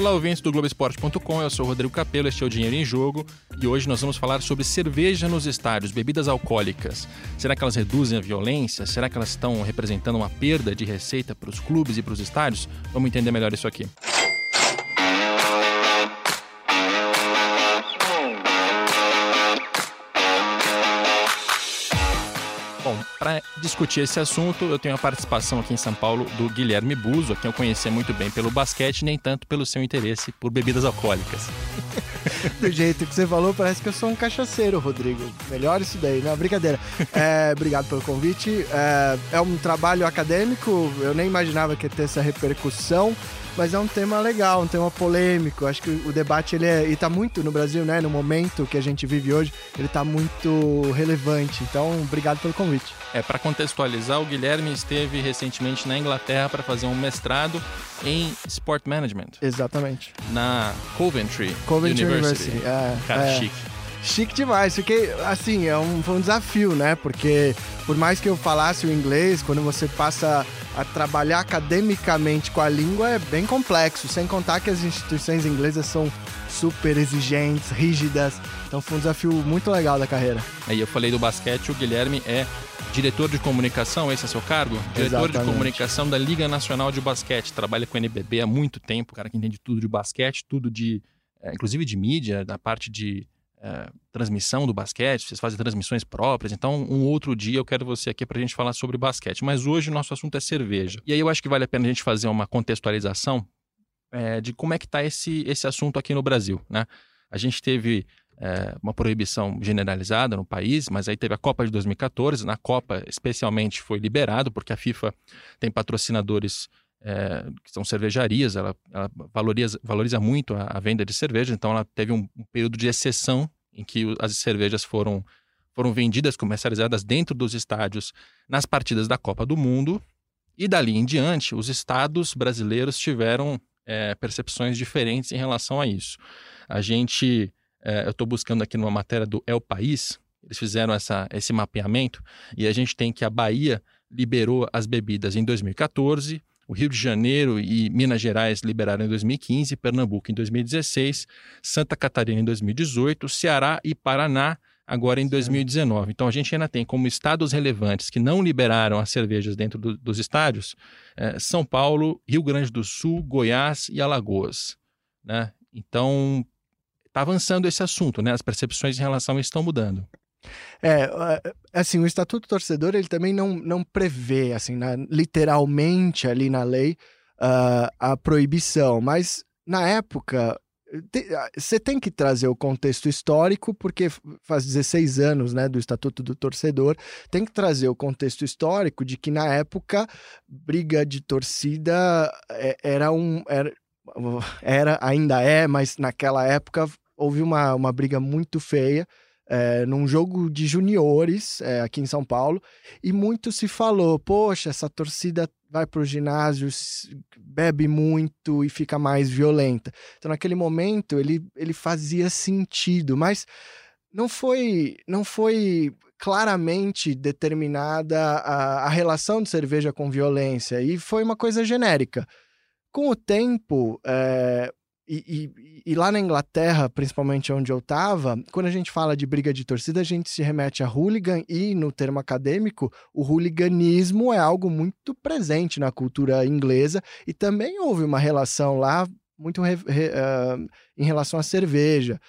Olá, ouvintes do Globoesporte.com, eu sou Rodrigo Capello, este é o Dinheiro em Jogo e hoje nós vamos falar sobre cerveja nos estádios, bebidas alcoólicas. Será que elas reduzem a violência? Será que elas estão representando uma perda de receita para os clubes e para os estádios? Vamos entender melhor isso aqui. Para discutir esse assunto, eu tenho a participação aqui em São Paulo do Guilherme Buzo, a quem eu conhecia muito bem pelo basquete, nem tanto pelo seu interesse por bebidas alcoólicas. Do jeito que você falou, parece que eu sou um cachaceiro, Rodrigo. Melhor isso daí, não, brincadeira. É, obrigado pelo convite. É, é um trabalho acadêmico, eu nem imaginava que ia ter essa repercussão mas é um tema legal, um tema polêmico. Acho que o debate ele é, e tá muito no Brasil, né, no momento que a gente vive hoje, ele tá muito relevante. Então, obrigado pelo convite. É, para contextualizar, o Guilherme esteve recentemente na Inglaterra para fazer um mestrado em Sport Management. Exatamente. Na Coventry, Coventry University. University. É, Cara, é. chique. Chique demais, fiquei assim, é um, foi um desafio, né? Porque por mais que eu falasse o inglês, quando você passa a trabalhar academicamente com a língua é bem complexo, sem contar que as instituições inglesas são super exigentes, rígidas. Então foi um desafio muito legal da carreira. Aí eu falei do basquete, o Guilherme é diretor de comunicação, esse é seu cargo? Diretor Exatamente. de comunicação da Liga Nacional de Basquete. Trabalha com o NBB há muito tempo, cara que entende tudo de basquete, tudo de, é, inclusive de mídia, da parte de é, transmissão do basquete, vocês fazem transmissões próprias. Então, um outro dia eu quero você aqui para a gente falar sobre basquete. Mas hoje o nosso assunto é cerveja. E aí eu acho que vale a pena a gente fazer uma contextualização é, de como é que está esse, esse assunto aqui no Brasil. Né? A gente teve é, uma proibição generalizada no país, mas aí teve a Copa de 2014. Na Copa, especialmente, foi liberado, porque a FIFA tem patrocinadores é, que são cervejarias, ela, ela valoriza, valoriza muito a, a, venda de cerveja, então ela teve um, um, período de exceção em que as cervejas foram, foram vendidas, comercializadas dentro dos estádios nas partidas da Copa do Mundo, e dali em diante os estados brasileiros tiveram é, percepções diferentes em relação a isso. A gente, é, eu estou buscando aqui numa matéria do El País, eles fizeram essa, esse mapeamento, e a gente tem que a Bahia liberou as bebidas em 2014, o Rio de Janeiro e Minas Gerais liberaram em 2015, Pernambuco em 2016, Santa Catarina em 2018, Ceará e Paraná agora em 2019. Então a gente ainda tem como estados relevantes que não liberaram as cervejas dentro do, dos estádios é, São Paulo, Rio Grande do Sul, Goiás e Alagoas. Né? Então está avançando esse assunto, né? as percepções em relação a isso estão mudando. É, assim, o Estatuto Torcedor, ele também não, não prevê, assim, na, literalmente ali na lei, uh, a proibição, mas na época, você te, tem que trazer o contexto histórico, porque faz 16 anos, né, do Estatuto do Torcedor, tem que trazer o contexto histórico de que na época, briga de torcida era um... Era, era ainda é, mas naquela época houve uma, uma briga muito feia, é, num jogo de juniores é, aqui em São Paulo e muito se falou: poxa, essa torcida vai para o ginásio, bebe muito e fica mais violenta. Então, naquele momento, ele, ele fazia sentido, mas não foi, não foi claramente determinada a, a relação de cerveja com violência e foi uma coisa genérica. Com o tempo, é, e, e, e, lá na Inglaterra, principalmente onde eu estava, quando a gente fala de briga de torcida, a gente se remete a hooligan e, no termo acadêmico, o hooliganismo é algo muito presente na cultura inglesa e também houve uma relação lá muito re, re, uh, em relação à cerveja.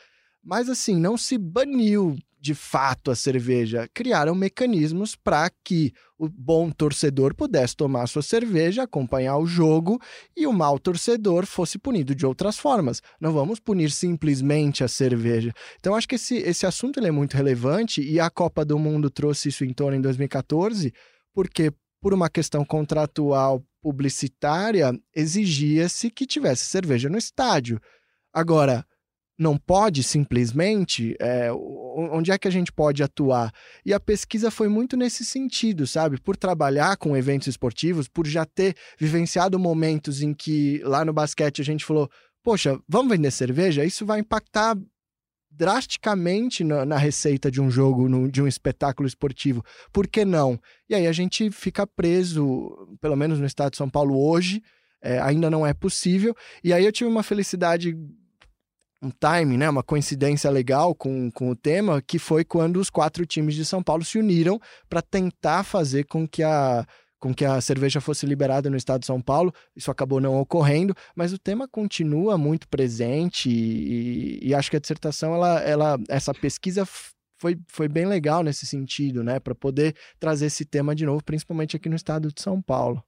Mas assim, não se baniu de fato a cerveja. Criaram mecanismos para que o bom torcedor pudesse tomar sua cerveja, acompanhar o jogo e o mau torcedor fosse punido de outras formas. Não vamos punir simplesmente a cerveja. Então, acho que esse, esse assunto é muito relevante e a Copa do Mundo trouxe isso em torno em 2014, porque por uma questão contratual publicitária, exigia-se que tivesse cerveja no estádio. Agora, não pode simplesmente, é, onde é que a gente pode atuar? E a pesquisa foi muito nesse sentido, sabe? Por trabalhar com eventos esportivos, por já ter vivenciado momentos em que lá no basquete a gente falou: poxa, vamos vender cerveja? Isso vai impactar drasticamente na, na receita de um jogo, no, de um espetáculo esportivo. Por que não? E aí a gente fica preso, pelo menos no estado de São Paulo hoje, é, ainda não é possível. E aí eu tive uma felicidade um time, né, uma coincidência legal com, com o tema, que foi quando os quatro times de São Paulo se uniram para tentar fazer com que a com que a cerveja fosse liberada no estado de São Paulo. Isso acabou não ocorrendo, mas o tema continua muito presente e, e acho que a dissertação, ela, ela, essa pesquisa foi, foi bem legal nesse sentido, né, para poder trazer esse tema de novo, principalmente aqui no estado de São Paulo.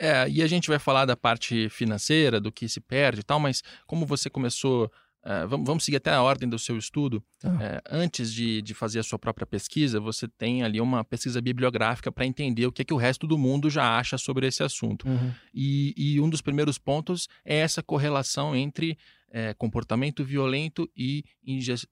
É, e a gente vai falar da parte financeira, do que se perde e tal, mas como você começou Uh, vamos, vamos, seguir até a ordem do seu estudo. Uh, antes de, de, fazer a sua própria pesquisa, você tem ali uma pesquisa bibliográfica para entender o que é que o resto do mundo já acha sobre esse assunto. Uhum. E, e, um dos primeiros pontos é essa correlação entre é, comportamento violento e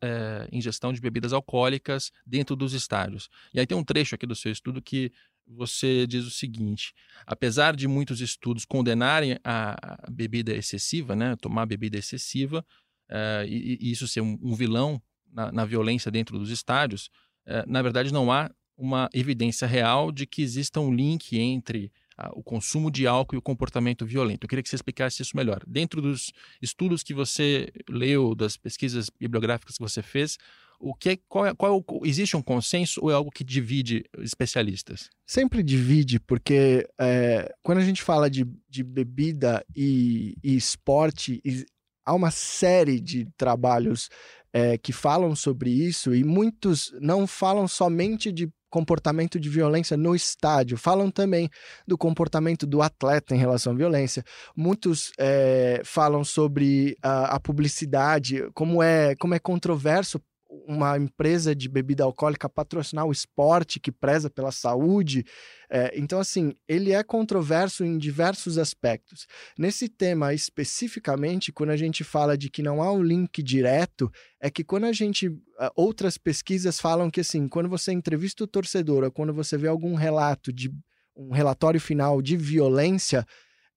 é, ingestão de bebidas alcoólicas dentro dos estádios. E aí tem um trecho aqui do seu estudo que você diz o seguinte: apesar de muitos estudos condenarem a bebida excessiva, né, tomar bebida excessiva, uh, e, e, isso ser um, um vilão na, na, violência dentro dos estádios, uh, na verdade não há uma evidência real de que exista um link entre uh, o consumo de álcool e o comportamento violento. Eu queria que você explicasse isso melhor. Dentro dos estudos que você leu, das pesquisas bibliográficas que você fez, o que é, qual é, qual é o, existe um consenso ou é algo que divide especialistas? Sempre divide, porque é, quando a gente fala de, de bebida e, e esporte, há uma série de trabalhos é, que falam sobre isso e muitos não falam somente de comportamento de violência no estádio, falam também do comportamento do atleta em relação à violência. Muitos é, falam sobre a, a, publicidade, como é, como é controverso uma empresa de bebida alcoólica patrocinar o esporte que preza pela saúde. É, então, assim, ele é controverso em diversos aspectos. Nesse tema especificamente, quando a gente fala de que não há um link direto, é que quando a gente. Outras pesquisas falam que, assim, quando você entrevista o torcedor, ou quando você vê algum relato de um relatório final de violência,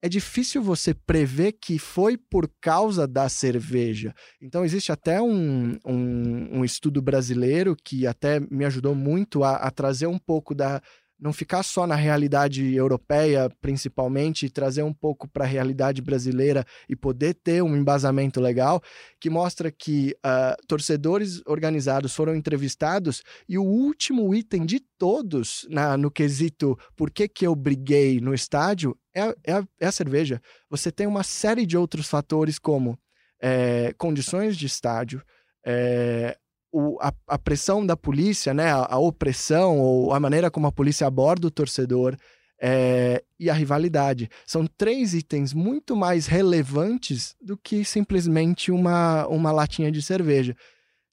é difícil você prever que foi por causa da cerveja. Então, existe até um, um, um estudo brasileiro que até me ajudou muito a, a trazer um pouco da, não ficar só na realidade europeia, principalmente, e trazer um pouco para a realidade brasileira e poder ter um embasamento legal, que mostra que uh, torcedores organizados foram entrevistados e o último item de todos na, no quesito por que, que eu briguei no estádio é, é, a, é a cerveja. Você tem uma série de outros fatores, como é, condições de estádio, é, o, a, a, pressão da polícia, né, a, a, opressão ou a maneira como a polícia aborda o torcedor é, e a rivalidade. São três itens muito mais relevantes do que simplesmente uma, uma latinha de cerveja.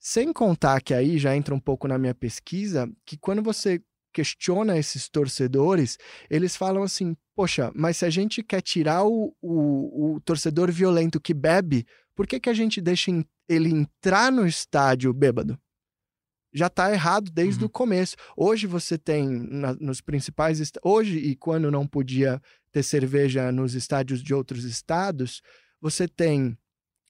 Sem contar que aí já entra um pouco na minha pesquisa, que quando você questiona esses torcedores, eles falam assim: poxa, mas se a gente quer tirar o, o, o torcedor violento que bebe, por que, que a gente deixa ele entrar no estádio bêbado. Já está errado desde uhum. o começo. Hoje você tem na, nos principais. Hoje, e quando não podia ter cerveja nos estádios de outros estados, você tem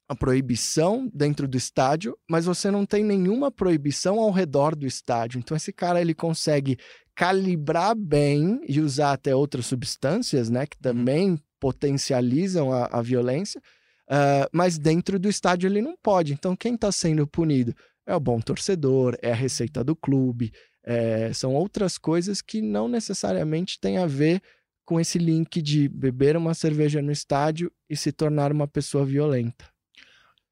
a proibição dentro do estádio, mas você não tem nenhuma proibição ao redor do estádio. Então esse cara ele consegue calibrar bem e usar até outras substâncias, né, que uhum. também potencializam a, a violência Uh, mas dentro do estádio ele não pode. Então, quem está sendo punido é o bom torcedor, é a receita do clube, é, são outras coisas que não necessariamente têm a ver com esse link de beber uma cerveja no estádio e se tornar uma pessoa violenta.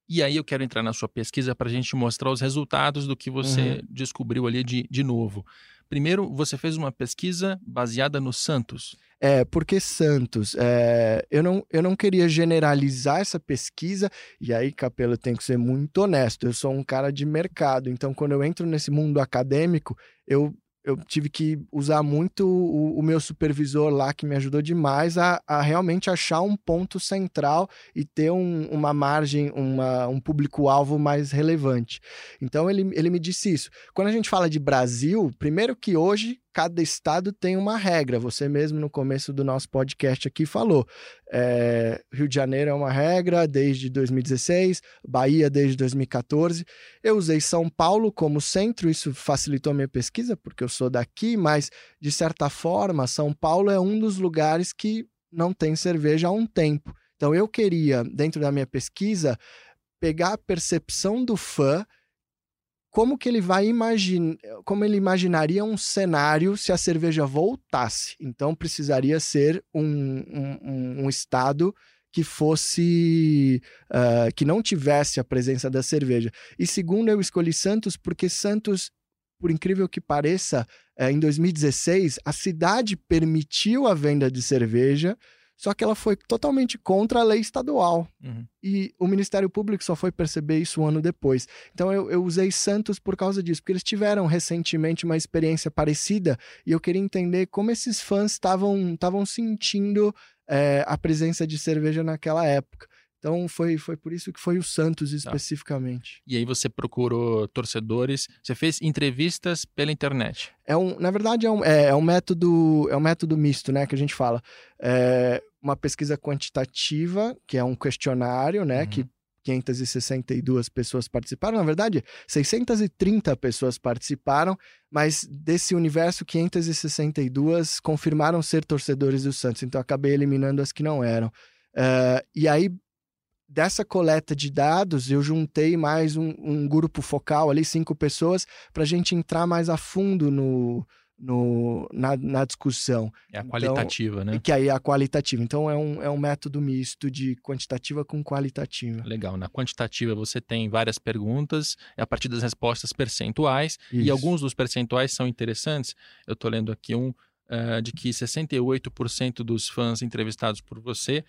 E aí eu quero entrar na sua pesquisa para a gente mostrar os resultados do que você uhum. descobriu ali de, de novo. Primeiro, você fez uma pesquisa baseada no Santos. É, porque Santos, é, eu, não, eu não queria generalizar essa pesquisa, e aí, Capelo, tem que ser muito honesto. Eu sou um cara de mercado, então quando eu entro nesse mundo acadêmico, eu eu tive que usar muito o, o, meu supervisor lá, que me ajudou demais a, a realmente achar um ponto central e ter um, uma margem, uma, um público-alvo mais relevante. Então, ele, ele me disse isso. Quando a gente fala de Brasil, primeiro que hoje cada estado tem uma regra. Você mesmo no começo do nosso podcast aqui falou. É, Rio de Janeiro é uma regra desde 2016, Bahia desde 2014. Eu usei São Paulo como centro, isso facilitou minha pesquisa, porque eu sou daqui, mas de certa forma, São Paulo é um dos lugares que não tem cerveja há um tempo. Então eu queria, dentro da minha pesquisa, pegar a percepção do fã como que ele vai imaginar, como ele imaginaria um cenário se a cerveja voltasse. Então precisaria ser um, um, um estado que fosse uh, que não tivesse a presença da cerveja. E segundo, eu escolhi Santos porque Santos, por incrível que pareça, uh, em 2016 a cidade permitiu a venda de cerveja só que ela foi totalmente contra a lei estadual. Uhum. E o Ministério Público só foi perceber isso um ano depois. Então eu, eu, usei Santos por causa disso, porque eles tiveram recentemente uma experiência parecida e eu queria entender como esses fãs estavam sentindo é, a presença de cerveja naquela época. Então foi, foi por isso que foi o Santos tá. especificamente. Tá. E aí você procurou torcedores, você fez entrevistas pela internet. É um, na verdade é um, é, é um método é um método misto, né, que a gente fala. É uma pesquisa quantitativa, que é um questionário, né, uhum. que 562 pessoas participaram. Na verdade, 630 pessoas participaram, mas desse universo, 562 confirmaram ser torcedores do Santos. Então, acabei eliminando as que não eram. Uh, e aí, dessa coleta de dados, eu juntei mais um, um grupo focal ali, cinco pessoas, para a gente entrar mais a fundo no, no, na, na discussão. É a então, qualitativa, né? Que aí é a qualitativa. Então é um, é um método misto de quantitativa com qualitativa. Legal. Na quantitativa você tem várias perguntas, a partir das respostas percentuais, Isso. e alguns dos percentuais são interessantes. Eu estou lendo aqui um uh, de que 68% dos fãs entrevistados por você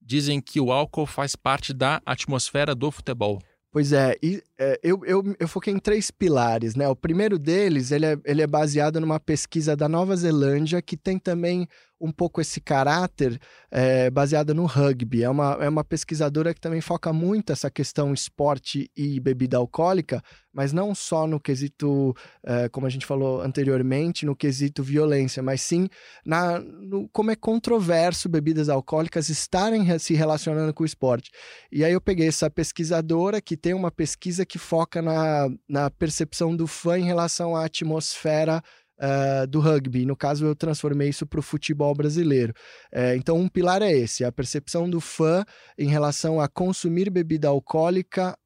dizem que o álcool faz parte da atmosfera do futebol. Pois é, e, é, eu, eu, eu foquei em três pilares, né? O primeiro deles, ele é, ele é baseado numa pesquisa da Nova Zelândia, que tem também um pouco esse caráter é, baseada no rugby. É uma, é uma pesquisadora que também foca muito essa questão esporte e bebida alcoólica, mas não só no quesito, é, como a gente falou anteriormente, no quesito violência, mas sim na, no, como é controverso bebidas alcoólicas estarem se relacionando com o esporte. E aí eu peguei essa pesquisadora que tem uma pesquisa que foca na, na percepção do fã em relação à atmosfera uh, do rugby. No caso, eu transformei isso para o futebol brasileiro. Uh, então, um pilar é esse: a percepção do fã em relação a consumir bebida alcoólica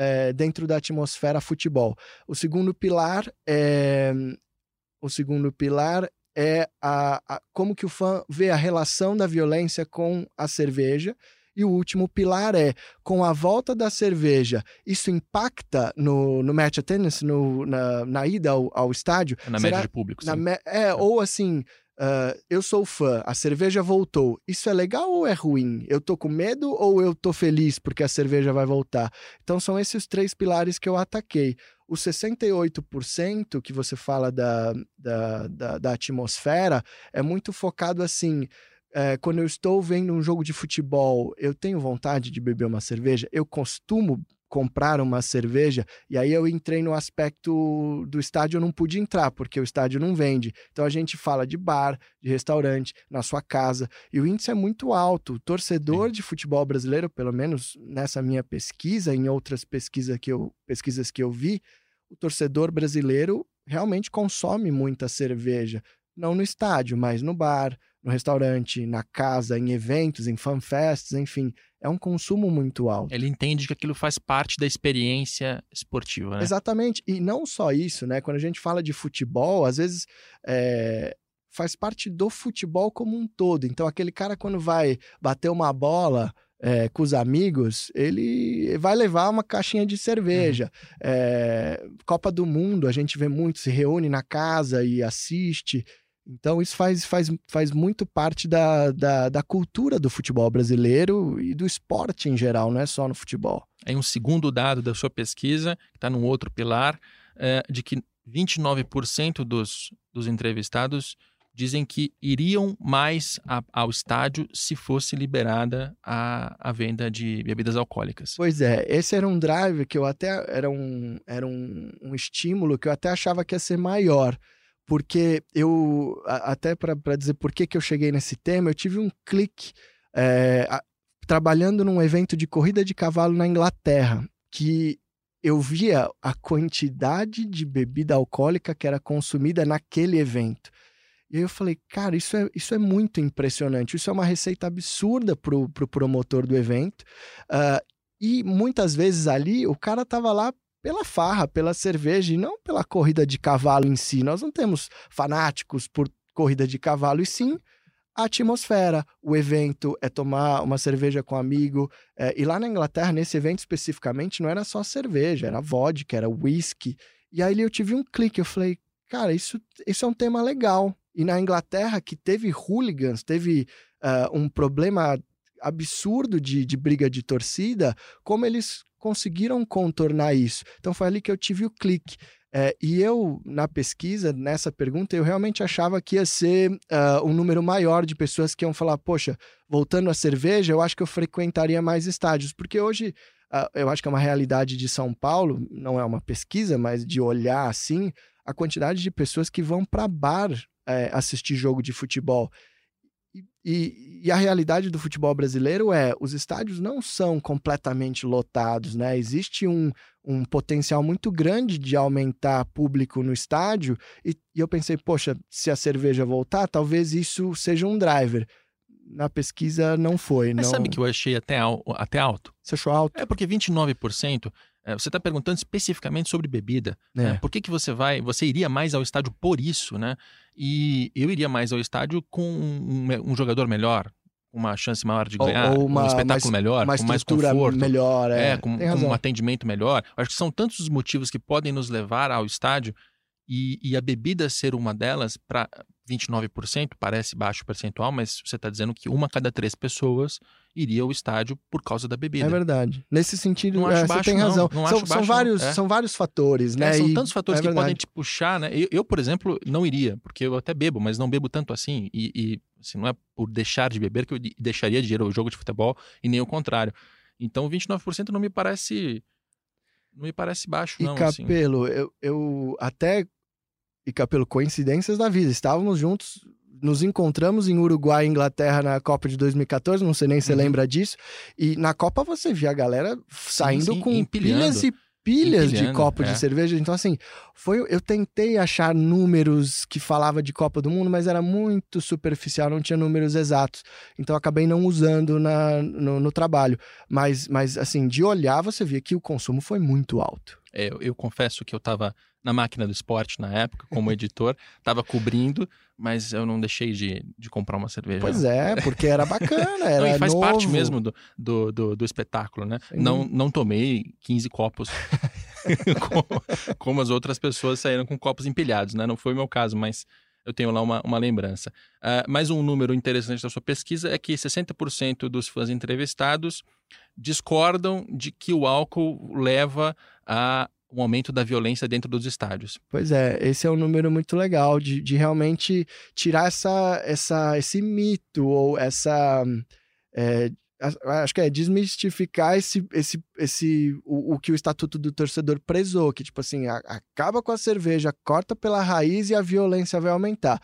uh, dentro da atmosfera futebol. O segundo pilar é. O segundo pilar é a, a, como que o fã vê a relação da violência com a cerveja. E o último pilar é, com a volta da cerveja, isso impacta no, no match attendance, no, na, na ida ao, ao estádio? Na Será, média de público, sim. Me, é, é, ou assim, Uh, eu sou fã, a cerveja voltou. Isso é legal ou é ruim? Eu tô com medo ou eu tô feliz porque a cerveja vai voltar? Então são esses os três pilares que eu ataquei. O 68% que você fala da, da, da, da atmosfera é muito focado assim é, quando eu estou vendo um jogo de futebol, eu tenho vontade de beber uma cerveja, eu costumo comprar uma cerveja, e aí eu entrei no aspecto do estádio, eu não pude entrar, porque o estádio não vende. Então a gente fala de bar, de restaurante, na sua casa, e o índice é muito alto. O torcedor Sim. de futebol brasileiro, pelo menos nessa minha pesquisa, em outras pesquisas que eu, pesquisas que eu vi, o torcedor brasileiro realmente consome muita cerveja. Não no estádio, mas no bar, no restaurante, na casa, em eventos, em fanfests, enfim, é um consumo muito alto. Ele entende que aquilo faz parte da experiência esportiva, né? Exatamente. E não só isso, né? Quando a gente fala de futebol, às vezes é, faz parte do futebol como um todo. Então, aquele cara, quando vai bater uma bola. É, com os amigos, ele vai levar uma caixinha de cerveja. Uhum. É, Copa do Mundo, a gente vê muito, se reúne na casa e assiste. Então, isso faz, faz, faz muito parte da, da, da, cultura do futebol brasileiro e do esporte em geral, não é só no futebol. Aí, um segundo dado da sua pesquisa, que está num outro pilar, é de que 29% dos, dos entrevistados dizem que iriam mais a, ao estádio se fosse liberada a, a venda de bebidas alcoólicas. Pois é, esse era um drive que eu até. Era um, era um, um estímulo que eu até achava que ia ser maior porque eu, até para dizer por que, que eu cheguei nesse tema, eu tive um clique é, a, trabalhando num evento de corrida de cavalo na Inglaterra, que eu via a quantidade de bebida alcoólica que era consumida naquele evento. E eu falei, cara, isso é, isso é muito impressionante. Isso é uma receita absurda pro, pro promotor do evento. Uh, e muitas vezes ali o cara tava lá pela farra, pela cerveja e não pela corrida de cavalo em si. Nós não temos fanáticos por corrida de cavalo, e sim a atmosfera. O evento é tomar uma cerveja com um amigo. É, e lá na Inglaterra, nesse evento especificamente, não era só cerveja, era vodka, era whisky. E aí eu tive um clique, eu falei, cara, isso, isso é um tema legal. E na Inglaterra, que teve hooligans, teve uh, um problema absurdo de, de briga de torcida, como eles conseguiram contornar isso. Então foi ali que eu tive o clique. É, e eu, na pesquisa, nessa pergunta, eu realmente achava que ia ser uh, um número maior de pessoas que iam falar: poxa, voltando à cerveja, eu acho que eu frequentaria mais estádios, porque hoje uh, eu acho que é uma realidade de São Paulo, não é uma pesquisa, mas de olhar assim, a quantidade de pessoas que vão para bar é, assistir jogo de futebol. E, e, a realidade do futebol brasileiro é os estádios não são completamente lotados, né? Existe um, um potencial muito grande de aumentar público no estádio. E, e eu pensei, poxa, se a cerveja voltar, talvez isso seja um driver. Na pesquisa não foi. Mas não... sabe que eu achei até, até alto? Você achou alto? É porque 29% é, você está perguntando especificamente sobre bebida. Né? É. Né? Por que, que você vai, você iria mais ao estádio por isso, né? E eu iria mais ao estádio com um, um jogador melhor, uma chance maior de ganhar, ou, ou uma, um espetáculo mais, melhor, uma com mais conforto, melhor, é, é com, com um atendimento melhor. Acho que são tantos os motivos que podem nos levar ao estádio e, e a bebida ser uma delas para 29%, parece baixo percentual, mas você está dizendo que uma a cada três pessoas iria ao estádio por causa da bebida. É verdade. Nesse sentido, não é, baixo, você tem razão. Não, não são, baixo, são, vários, é. são vários fatores, né? É, são tantos fatores é que podem te puxar, né? Eu, eu, por exemplo, não iria, porque eu até bebo, mas não bebo tanto assim. E, e assim, não é por deixar de beber que eu deixaria de ir ao jogo de futebol e nem o contrário. Então, 29% não me parece. Não me parece baixo, e não. Assim. Capelo, assim. eu, eu até. E Capelo, coincidências da vida. Estávamos juntos nos encontramos em Uruguai e Inglaterra na Copa de 2014, não sei nem se você uhum. lembra disso. E na Copa você via a galera saindo sim, sim, com empilhando. pilhas e pilhas de copo é. de cerveja. Então, assim, foi, eu tentei achar números que falava de Copa do Mundo, mas era muito superficial, não tinha números exatos. Então, acabei não usando na, no, no trabalho. Mas, mas, assim, de olhar, você via que o consumo foi muito alto. É, eu, eu confesso que eu estava na máquina do esporte na época, como editor, estava cobrindo, mas eu não deixei de, de comprar uma cerveja. Pois é, porque era bacana, era não, e faz novo. parte mesmo do, do, do, do espetáculo, né? Não, não tomei 15 copos como, como, as outras pessoas saíram com copos empilhados, né? Não foi o meu caso, mas eu tenho lá uma, uma lembrança. Uh, mais um número interessante da sua pesquisa é que 60% dos fãs entrevistados discordam de que o álcool leva a um aumento da violência dentro dos estádios. Pois é, esse é um número muito legal de, de realmente tirar essa, essa, esse mito ou essa. É, acho que é desmistificar esse, esse, esse o, o, que o estatuto do torcedor prezou, que tipo assim, a, acaba com a cerveja, corta pela raiz e a violência vai aumentar.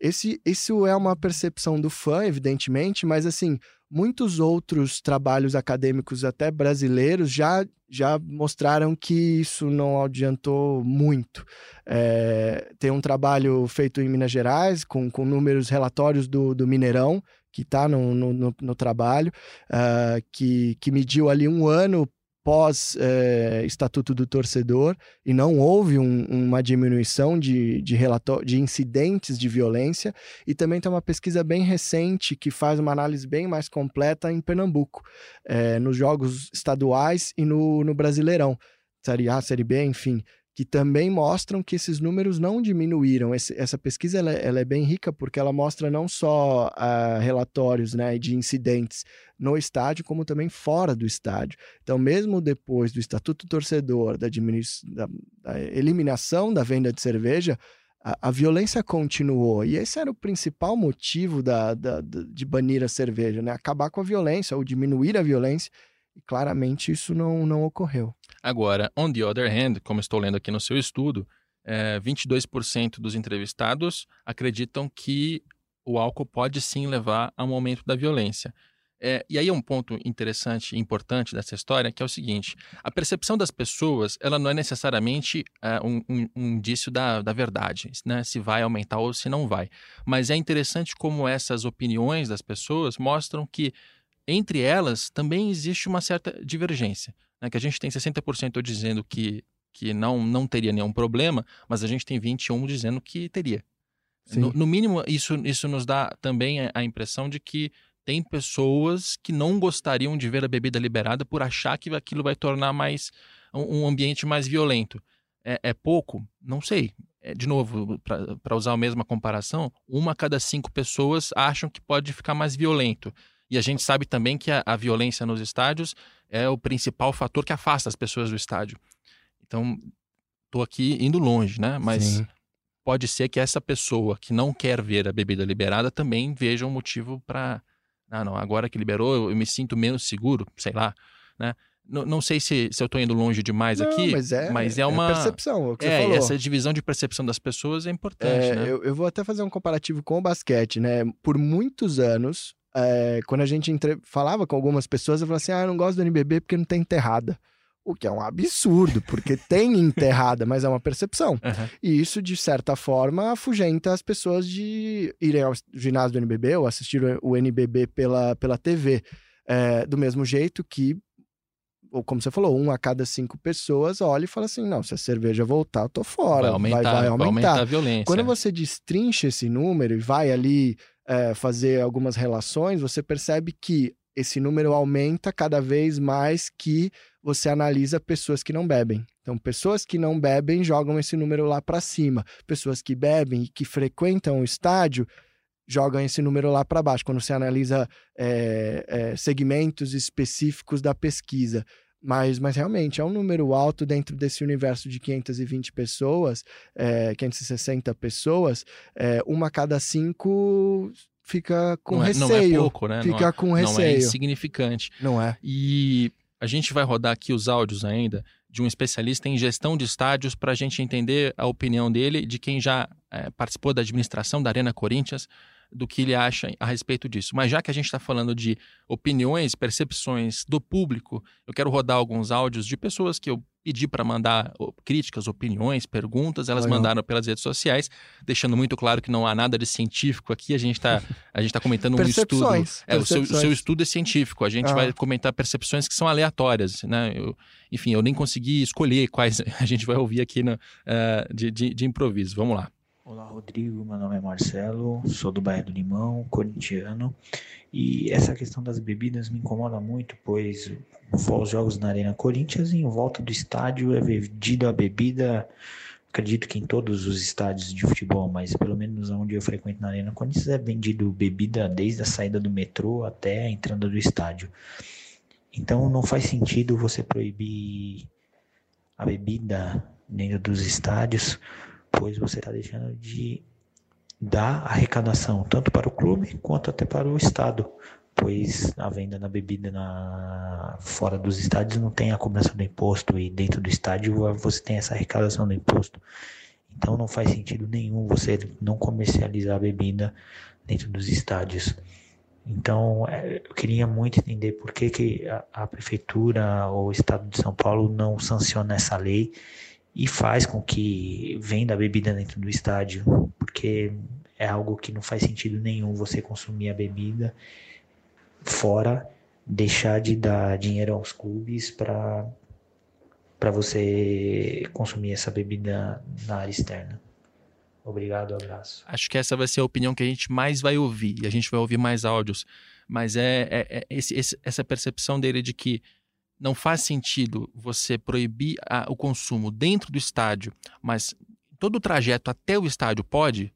Esse, isso é uma percepção do fã, evidentemente, mas assim, muitos outros trabalhos acadêmicos, até brasileiros, já, já mostraram que isso não adiantou muito. É, tem um trabalho feito em Minas Gerais, com, com números relatórios do, do Mineirão, que está no, no, no, trabalho, uh, que, que mediu ali um ano pós-estatuto é, do torcedor e não houve um, uma diminuição de, de, de incidentes de violência. E também tem uma pesquisa bem recente que faz uma análise bem mais completa em Pernambuco, é, nos jogos estaduais e no, no Brasileirão. Série A, Série B, enfim que também mostram que esses números não diminuíram. Esse, essa pesquisa ela, ela, é bem rica porque ela mostra não só uh, relatórios né, de incidentes no estádio, como também fora do estádio. Então, mesmo depois do Estatuto Torcedor, da, da, da eliminação da venda de cerveja, a, a, violência continuou. E esse era o principal motivo da, de banir a cerveja, né? acabar com a violência ou diminuir a violência. E claramente isso não, não ocorreu. Agora, on the other hand, como estou lendo aqui no seu estudo, é, 22% dos entrevistados acreditam que o álcool pode sim levar a um aumento da violência. É, e aí é um ponto interessante e importante dessa história, que é o seguinte: a percepção das pessoas, ela não é necessariamente é, um, um, um, indício da, da verdade, né? Se vai aumentar ou se não vai. Mas é interessante como essas opiniões das pessoas mostram que entre elas também existe uma certa divergência, né? Que a gente tem 60% dizendo que que não, não teria nenhum problema, mas a gente tem 21 dizendo que teria. No, no, mínimo, isso, isso nos dá também a impressão de que tem pessoas que não gostariam de ver a bebida liberada por achar que aquilo vai tornar mais um, ambiente mais violento. É, é pouco? Não sei. É, de novo, para usar a mesma comparação, uma a cada cinco pessoas acham que pode ficar mais violento. E a gente sabe também que a, a violência nos estádios é o principal fator que afasta as pessoas do estádio. Então, estou aqui indo longe, né? Mas Sim. pode ser que essa pessoa que não quer ver a bebida liberada também veja um motivo para ah, não, agora que liberou, eu me sinto menos seguro, sei lá, né? Não, não sei se, se eu estou indo longe demais não, aqui, mas é, mas é uma é percepção. É, é essa divisão de percepção das pessoas é importante. É, né? eu, eu vou até fazer um comparativo com o basquete, né? Por muitos anos, é, quando a gente entre... falava com algumas pessoas, eu falava assim: ah, eu não gosto do NBB porque não tem enterrada. O que é um absurdo, porque tem enterrada, mas é uma percepção. Uhum. E isso, de certa forma, afugenta as pessoas de irem ao ginásio do NBB ou assistir o NBB pela, pela TV. É, do mesmo jeito que, ou como você falou, um a cada cinco pessoas olha e fala assim: não, se a cerveja voltar, eu tô fora. Vai aumentar, vai, vai aumentar. Vai aumentar a violência. Quando você destrincha esse número e vai ali é, fazer algumas relações, você percebe que esse número aumenta cada vez mais que você analisa pessoas que não bebem. Então, pessoas que não bebem jogam esse número lá para cima. Pessoas que bebem e que frequentam o estádio jogam esse número lá para baixo. Quando você analisa é, é, segmentos específicos da pesquisa. Mas, mas realmente é um número alto dentro desse universo de 520 pessoas, é, 560 pessoas, é, uma cada cinco fica com não receio. É, não é pouco, né? Fica não, com receio. Não é insignificante. Não é. E a gente vai rodar aqui os áudios ainda de um especialista em gestão de estádios para a gente entender a opinião dele, de quem já é, participou da administração da Arena Corinthians, do que ele acha a respeito disso. Mas já que a gente está falando de opiniões, percepções do público, eu quero rodar alguns áudios de pessoas que eu pedi para mandar críticas, opiniões, perguntas, elas Legal. mandaram pelas redes sociais, deixando muito claro que não há nada de científico aqui, a gente está a gente tá comentando um estudo. É, o seu, seu, estudo é científico, a gente ah. vai comentar percepções que são aleatórias, né? Eu, enfim, eu nem consegui escolher quais a gente vai ouvir aqui no, uh, de, de, de improviso. Vamos lá. Olá, Rodrigo. Meu nome é Marcelo, sou do bairro do Limão, corintiano. E essa questão das bebidas me incomoda muito, pois aos jogos na Arena Corinthians em volta do estádio é vendida a bebida. Acredito que em todos os estádios de futebol, mas pelo menos onde eu frequento na Arena Corinthians é vendido bebida desde a saída do metrô até a entrada do estádio. Então não faz sentido você proibir a bebida dentro dos estádios pois você está deixando de dar arrecadação tanto para o clube quanto até para o estado, pois a venda da bebida na, fora dos estádios não tem a cobrança do imposto e dentro do estádio você tem essa arrecadação do imposto. Então não faz sentido nenhum você não comercializar a bebida dentro dos estádios. Então é, eu queria muito entender por que, que a, a prefeitura ou o estado de São Paulo não sanciona essa lei e faz com que venda a bebida dentro do estádio, porque é algo que não faz sentido nenhum você consumir a bebida fora, deixar de dar dinheiro aos clubes para para você consumir essa bebida na área externa. Obrigado, abraço. Acho que essa vai ser a opinião que a gente mais vai ouvir, e a gente vai ouvir mais áudios. Mas é, é, é esse, esse, essa percepção dele de que não faz sentido você proibir a, o consumo dentro do estádio, mas todo o trajeto até o estádio pode,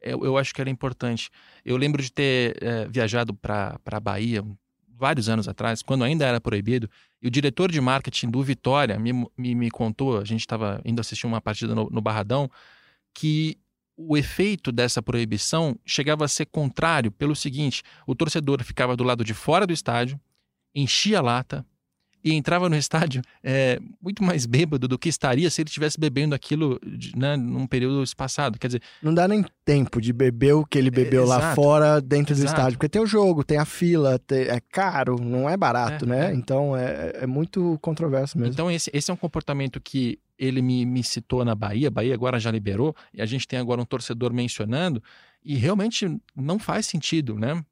eu, eu acho que era importante. Eu lembro de ter é, viajado para a Bahia vários anos atrás, quando ainda era proibido, e o diretor de marketing do Vitória me, me, me contou, a gente estava indo assistir uma partida no, no Barradão, que o efeito dessa proibição chegava a ser contrário pelo seguinte: o torcedor ficava do lado de fora do estádio, enchia a lata, e entrava no estádio é, muito mais bêbado do que estaria se ele estivesse bebendo aquilo né, num período espaçado. Quer dizer. Não dá nem tempo de beber o que ele bebeu é, lá fora dentro exato. do estádio. Porque tem o jogo, tem a fila, tem, é caro, não é barato, é, né? É. Então é, é muito controverso mesmo. Então, esse, esse é um comportamento que ele me, me citou na Bahia, Bahia agora já liberou, e a gente tem agora um torcedor mencionando, e realmente não faz sentido, né?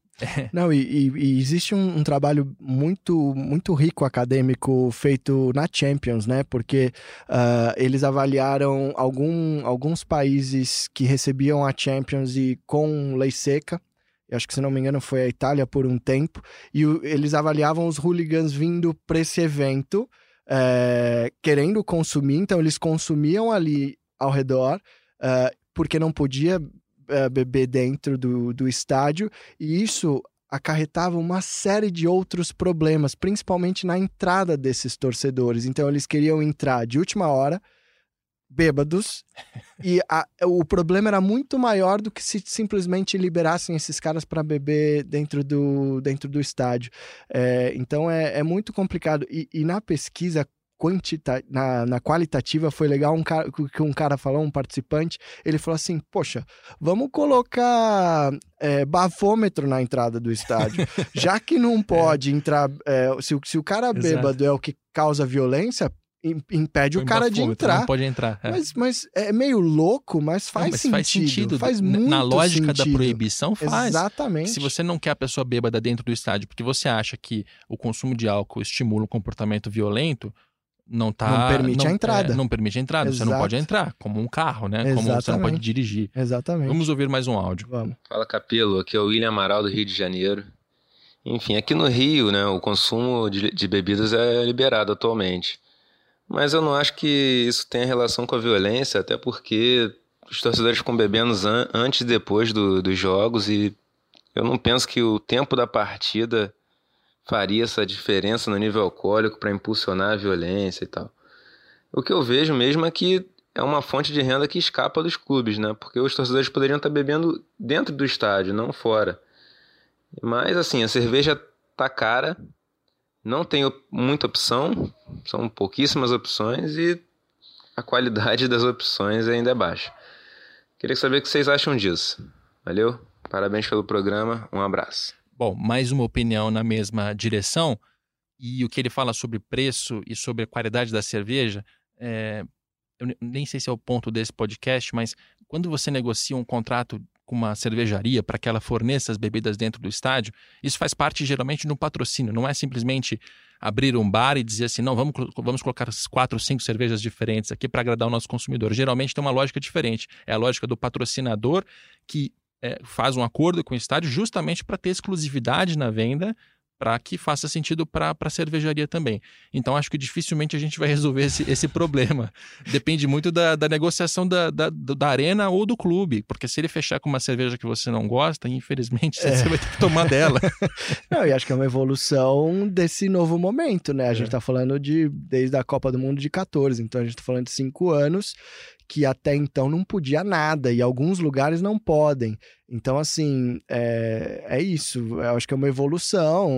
Não, e, e, e existe um, um, trabalho muito, muito rico acadêmico feito na Champions, né? Porque uh, eles avaliaram algum, alguns países que recebiam a Champions e com lei seca. Eu acho que, se não me engano, foi a Itália por um tempo. E o, eles avaliavam os hooligans vindo para esse evento, é, querendo consumir. Então, eles consumiam ali ao redor, uh, porque não podia uh, beber dentro do, do estádio, e isso acarretava uma série de outros problemas, principalmente na entrada desses torcedores. Então, eles queriam entrar de última hora, bêbados, e a, o problema era muito maior do que se simplesmente liberassem esses caras para beber dentro do, dentro do estádio. É, então, é, é muito complicado. E, e na pesquisa quantita na, na qualitativa foi legal um cara, que um cara falou, um participante, ele falou assim, poxa, vamos colocar é, bafômetro na entrada do estádio. Já que não é. pode é. entrar, é, se, se o cara bêbado Exato. é o que causa violência, impede o cara de entrar. Não pode entrar. É. Mas, mas é meio louco, mas faz não, mas sentido. Faz sentido. Faz muito Na lógica sentido. da proibição, faz. Exatamente. Se você não quer a pessoa bêbada dentro do estádio porque você acha que o consumo de álcool estimula um comportamento violento, não tá. Não permite não, a entrada. É, não permite a entrada. Exato. Você não pode entrar, como um carro, né? Exatamente. Como você não pode dirigir. Exatamente. Vamos ouvir mais um áudio. Vamos. Fala, Capelo. Aqui é o William Amaral, do Rio de Janeiro. Enfim, aqui no Rio, né, o consumo de, de bebidas é liberado atualmente. Mas eu não acho que isso tenha relação com a violência, até porque os torcedores ficam bebendo an antes e depois do, dos jogos e eu não penso que o tempo da partida faria essa diferença no nível alcoólico para impulsionar a violência e tal. O que eu vejo mesmo é que é uma fonte de renda que escapa dos clubes, né? Porque os torcedores poderiam estar bebendo dentro do estádio, não fora. Mas assim, a cerveja tá cara, não tem muita opção, são pouquíssimas opções e a qualidade das opções ainda é baixa. Queria saber o que vocês acham disso. Valeu? Parabéns pelo programa, um abraço. Bom, mais uma opinião na mesma direção. E o que ele fala sobre preço e sobre a qualidade da cerveja, é, eu nem sei se é o ponto desse podcast, mas quando você negocia um contrato com uma cervejaria para que ela forneça as bebidas dentro do estádio, isso faz parte geralmente de um patrocínio, não é simplesmente abrir um bar e dizer assim, não, vamos, vamos colocar quatro, cinco cervejas diferentes aqui para agradar o nosso consumidor. Geralmente tem uma lógica diferente, é a lógica do patrocinador que é, faz um acordo com o estádio justamente para ter exclusividade na venda para que faça sentido para a cervejaria também. Então, acho que dificilmente a gente vai resolver esse, esse problema. Depende muito da, da negociação da, da, da, arena ou do clube, porque se ele fechar com uma cerveja que você não gosta, infelizmente é. você vai ter que tomar dela. não, e acho que é uma evolução desse novo momento, né? A gente está é. falando de desde a Copa do Mundo de 14, então a gente está falando de cinco anos que até então não podia nada e alguns lugares não podem. Então, assim, é, é isso. Eu acho que é uma evolução.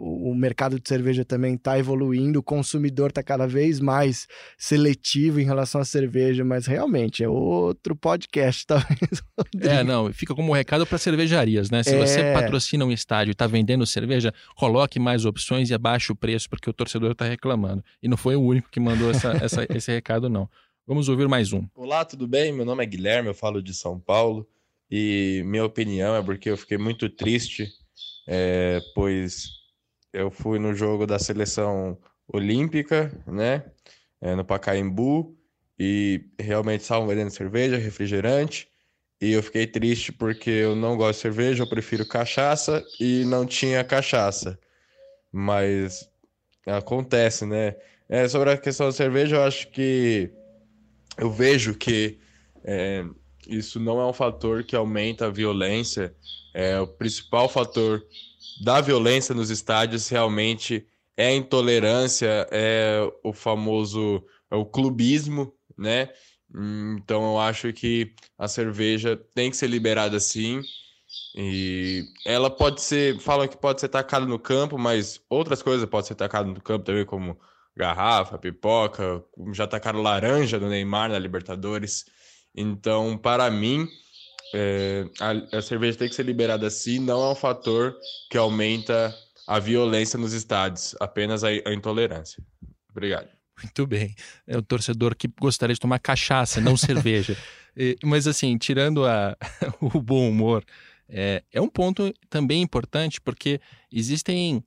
O, o mercado de cerveja também está evoluindo, o consumidor está cada vez mais seletivo em relação à cerveja, mas realmente é outro podcast, talvez. é, não, fica como um recado para cervejarias, né? Se é... você patrocina um estádio e está vendendo cerveja, coloque mais opções e abaixe o preço, porque o torcedor está reclamando. E não foi o único que mandou essa, essa, esse recado, não. Vamos ouvir mais um. Olá, tudo bem? Meu nome é Guilherme, eu falo de São Paulo e minha opinião é porque eu fiquei muito triste, é, pois eu fui no jogo da seleção olímpica, né, é, no Pacaembu e realmente estavam vendendo cerveja, refrigerante e eu fiquei triste porque eu não gosto de cerveja, eu prefiro cachaça e não tinha cachaça, mas acontece, né? É, sobre a questão da cerveja, eu acho que eu vejo que é, isso não é um fator que aumenta a violência. É, o principal fator da violência nos estádios realmente é a intolerância, é o famoso é o clubismo, né? Então eu acho que a cerveja tem que ser liberada sim. E ela pode ser, falam que pode ser tacada no campo, mas outras coisas podem ser tacadas no campo também, como garrafa, pipoca, já tacaram laranja do Neymar na Libertadores. Então, para mim, é, a, a, cerveja tem que ser liberada assim, não é um fator que aumenta a violência nos estádios, apenas a, a intolerância. Obrigado. Muito bem. É o torcedor que gostaria de tomar cachaça, não cerveja. Mas assim, tirando a, o bom humor, é, é um ponto também importante porque existem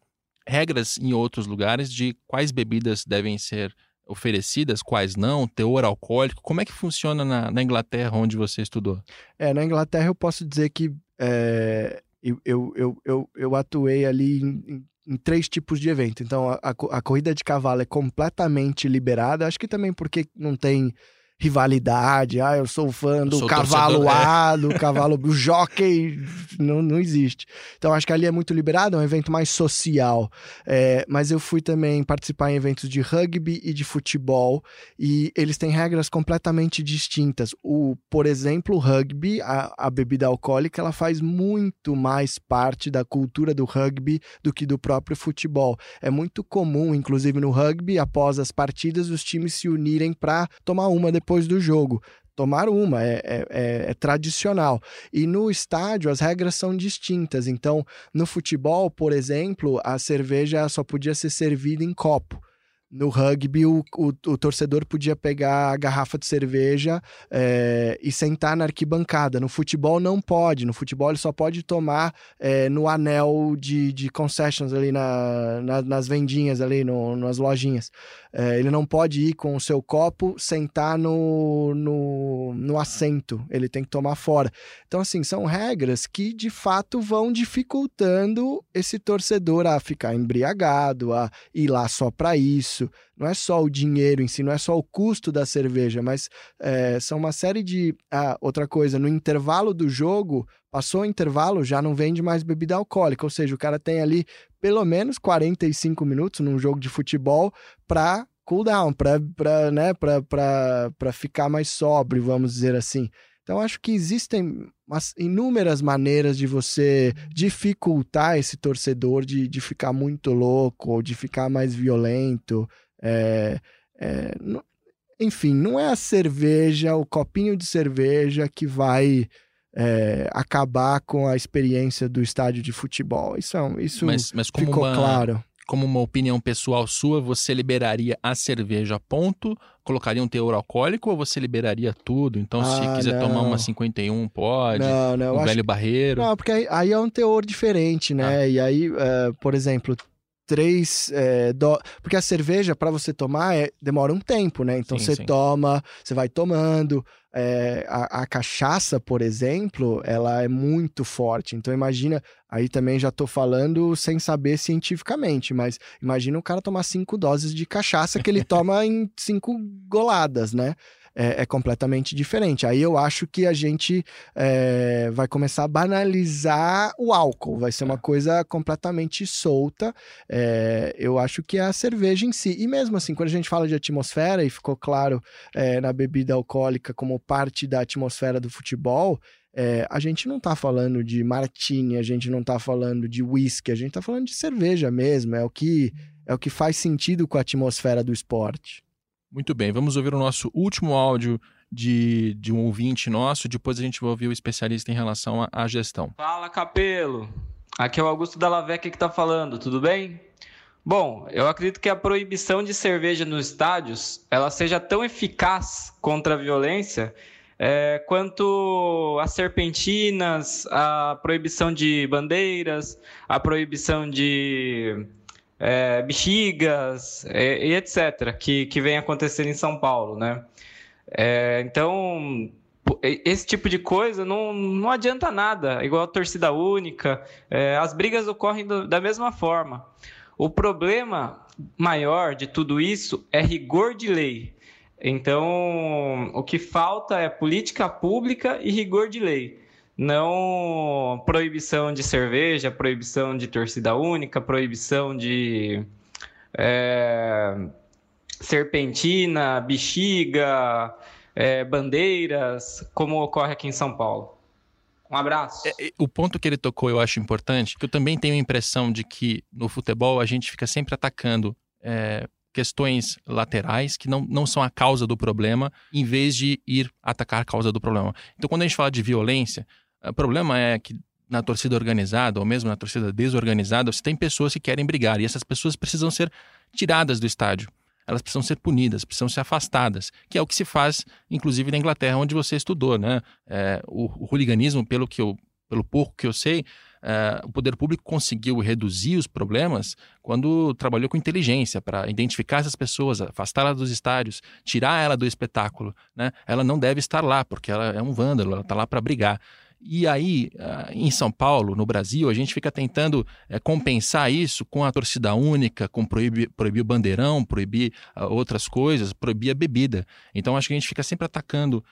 regras em outros lugares de quais bebidas devem ser oferecidas, quais não, teor alcoólico. Como é que funciona na, na Inglaterra, onde você estudou? É, na Inglaterra eu posso dizer que é, eu, eu, eu, eu, atuei ali em, em três tipos de evento. Então, a, a, corrida de cavalo é completamente liberada. Acho que também porque não tem rivalidade. Ah, eu sou fã do cavalo A, é. do cavalo. o jockey não, não existe. Então acho que ali é muito liberado, é um evento mais social. É, mas eu fui também participar em eventos de rugby e de futebol e eles têm regras completamente distintas. O, por exemplo, o rugby, a, a bebida alcoólica, ela faz muito mais parte da cultura do rugby do que do próprio futebol. É muito comum, inclusive no rugby, após as partidas, os times se unirem para tomar uma depois depois do jogo. Tomar uma, é, é, é, é, tradicional. E no estádio as regras são distintas. Então, no futebol, por exemplo, a cerveja só podia ser servida em copo. No rugby, o, o, o, torcedor podia pegar a garrafa de cerveja é, e sentar na arquibancada. No futebol, não pode. No futebol, ele só pode tomar é, no anel de, de concessions ali na, na, nas vendinhas, ali no, nas lojinhas. É, ele não pode ir com o seu copo sentar no, no, no assento. Ele tem que tomar fora. Então, assim, são regras que de fato vão dificultando esse torcedor a ficar embriagado, a ir lá só para isso isso não é só o dinheiro em si, não é só o custo da cerveja, mas é, são uma série de. Ah, outra coisa, no intervalo do jogo, passou o intervalo, já não vende mais bebida alcoólica, ou seja, o cara tem ali pelo menos 45 minutos num jogo de futebol para cooldown, para né, ficar mais sóbrio, vamos dizer assim. Então, acho que existem inúmeras maneiras de você dificultar esse torcedor de, de ficar muito louco ou de ficar mais violento. É, é, não, enfim, não é a cerveja, o copinho de cerveja que vai é, acabar com a experiência do estádio de futebol. Isso, é isso mas, mas ficou uma, claro como uma opinião pessoal sua, você liberaria a cerveja ponto? Colocaria um teor alcoólico ou você liberaria tudo? Então, ah, se quiser não. tomar uma 51, pode? Não, não. Um velho barreiro? Não, porque aí, aí, é um teor diferente, né? Ah. E aí, uh, por exemplo, três é, do... porque a cerveja para você tomar é... demora um tempo, né? Então sim, você sim. toma, você vai tomando. É... A, a, cachaça, por exemplo, ela é muito forte. Então imagina, aí também já tô falando sem saber cientificamente, mas imagina o cara tomar cinco doses de cachaça que ele toma em cinco goladas, né? É, é, completamente diferente. Aí eu acho que a gente é, vai começar a banalizar o álcool, vai ser uma é. coisa completamente solta. É, eu acho que é a cerveja em si. E mesmo assim, quando a gente fala de atmosfera, e ficou claro é, na bebida alcoólica como parte da atmosfera do futebol, é, a gente não tá falando de martini, a gente não tá falando de whisky, a gente tá falando de cerveja mesmo. É o que, é o que faz sentido com a atmosfera do esporte. Muito bem, vamos ouvir o nosso último áudio de, de um ouvinte nosso, depois a gente vai ouvir o especialista em relação à, gestão. Fala, Capelo! Aqui é o Augusto Dallavec que está falando, tudo bem? Bom, eu acredito que a proibição de cerveja nos estádios ela seja tão eficaz contra a violência é, quanto as serpentinas, a proibição de bandeiras, a proibição de é, bexigas e etc., que, que vem acontecendo em São Paulo, né? É, então, esse tipo de coisa não, não adianta nada, igual a torcida única, é, as brigas ocorrem do, da mesma forma. O problema maior de tudo isso é rigor de lei. Então, o que falta é política pública e rigor de lei não proibição de cerveja, proibição de torcida única, proibição de é, serpentina, bexiga, é, bandeiras, como ocorre aqui em São Paulo. Um abraço. É, o ponto que ele tocou eu acho importante, que eu também tenho a impressão de que no futebol a gente fica sempre atacando é, questões laterais que não, não são a causa do problema, em vez de ir atacar a causa do problema. Então, quando a gente fala de violência, o problema é que na torcida organizada, ou mesmo na torcida desorganizada, você tem pessoas que querem brigar, e essas pessoas precisam ser tiradas do estádio. Elas precisam ser punidas, precisam ser afastadas, que é o que se faz, inclusive, na Inglaterra, onde você estudou, né? É, o, o hooliganismo, pelo que eu, pelo pouco que eu sei, Uh, o poder público conseguiu reduzir os problemas quando trabalhou com inteligência para identificar essas pessoas, afastá-las dos estádios, tirar ela do espetáculo. Né? Ela não deve estar lá, porque ela é um vândalo, ela está lá para brigar. E aí, uh, em São Paulo, no Brasil, a gente fica tentando uh, compensar isso com a torcida única, com proibir, proibir o bandeirão, proibir outras coisas, proibir a bebida. Então, acho que a gente fica sempre atacando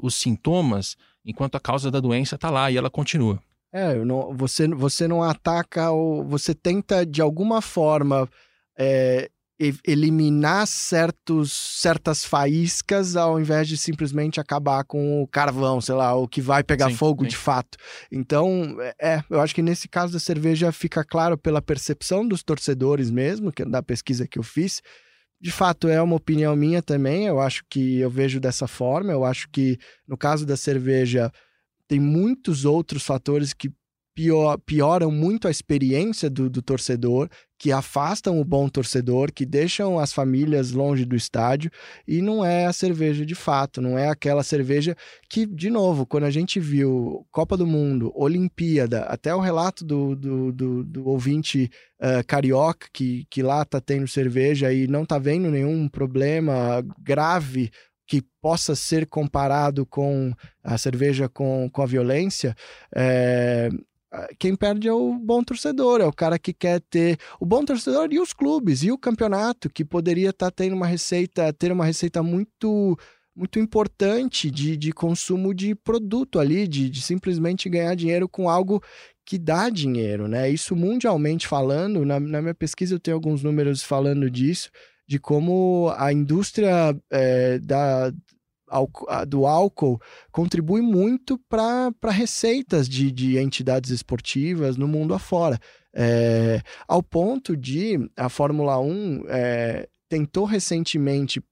os sintomas, enquanto a causa da doença está lá e ela continua. É, não, você, você não ataca, você tenta de alguma forma é, eliminar certos, certas faíscas ao invés de simplesmente acabar com o carvão, sei lá, o que vai pegar sim, fogo sim. de fato. Então, é, eu acho que nesse caso da cerveja fica claro pela percepção dos torcedores mesmo, que da pesquisa que eu fiz. De fato, é uma opinião minha também, eu acho que eu vejo dessa forma, eu acho que no caso da cerveja tem muitos outros fatores que pior, pioram muito a experiência do, do, torcedor, que afastam o bom torcedor, que deixam as famílias longe do estádio, e não é a cerveja de fato, não é aquela cerveja que, de novo, quando a gente viu Copa do Mundo, Olimpíada, até o relato do, do, do, do ouvinte uh, carioca, que, que lá tá tendo cerveja e não tá vendo nenhum problema grave que possa ser comparado com a cerveja com, com a violência, é, quem perde é o bom torcedor, é o cara que quer ter o bom torcedor e os clubes e o campeonato que poderia estar tá tendo uma receita, ter uma receita muito muito importante de, de consumo de produto ali, de, de simplesmente ganhar dinheiro com algo que dá dinheiro, né? Isso mundialmente falando, na, na minha pesquisa eu tenho alguns números falando disso de como a indústria é, da, do álcool contribui muito para receitas de, de entidades esportivas no mundo afora. É, ao ponto de a Fórmula 1 é, tentou recentemente.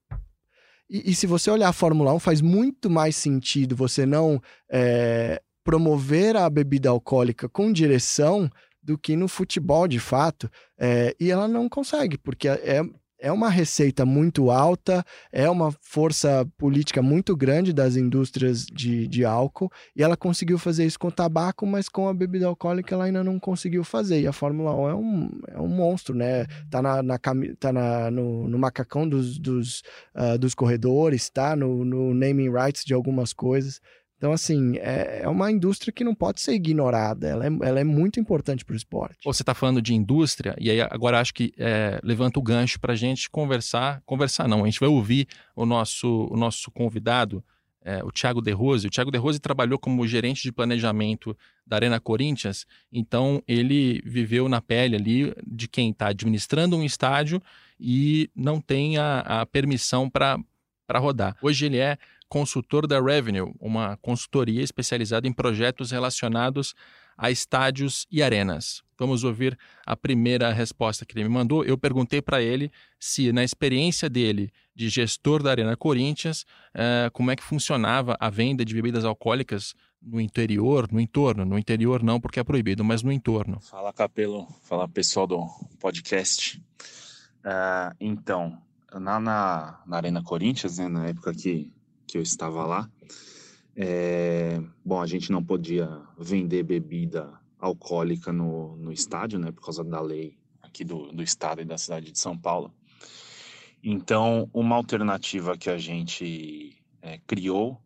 E, e, se você olhar a Fórmula 1, faz muito mais sentido você não é, promover a bebida alcoólica com direção do que no futebol de fato. É, e ela não consegue, porque é, é uma receita muito alta, é uma força política muito grande das indústrias de, de álcool, e ela conseguiu fazer isso com o tabaco, mas com a bebida alcoólica ela ainda não conseguiu fazer. E a Fórmula 1 é um, é um monstro, né? Tá, na, na tá na, no, no macacão dos, dos, uh, dos corredores, tá no, no naming rights de algumas coisas. Então, assim, é, é uma indústria que não pode ser ignorada, ela é, ela é muito importante para o esporte. Você está falando de indústria, e aí agora acho que é, levanta o gancho para a gente conversar, conversar não, a gente vai ouvir o nosso, o nosso convidado, é, o Thiago De Rose. O Thiago De Rose trabalhou como gerente de planejamento da Arena Corinthians, então ele viveu na pele ali de quem está administrando um estádio e não tem a, a permissão para rodar. Hoje ele é consultor da Revenue, uma consultoria especializada em projetos relacionados a estádios e arenas. Vamos ouvir a primeira resposta que ele me mandou. Eu perguntei para ele se, na experiência dele de gestor da Arena Corinthians, uh, como é que funcionava a venda de bebidas alcoólicas no interior, no entorno. No interior não, porque é proibido, mas no entorno. Fala, Capelo. Fala, pessoal do podcast. Uh, então, na, na, na Arena Corinthians, né, na época que que eu estava lá. É, bom, a gente não podia vender bebida alcoólica no, no estádio, né, por causa da lei aqui do, do estado e da cidade de São Paulo. Então, uma alternativa que a gente é, criou,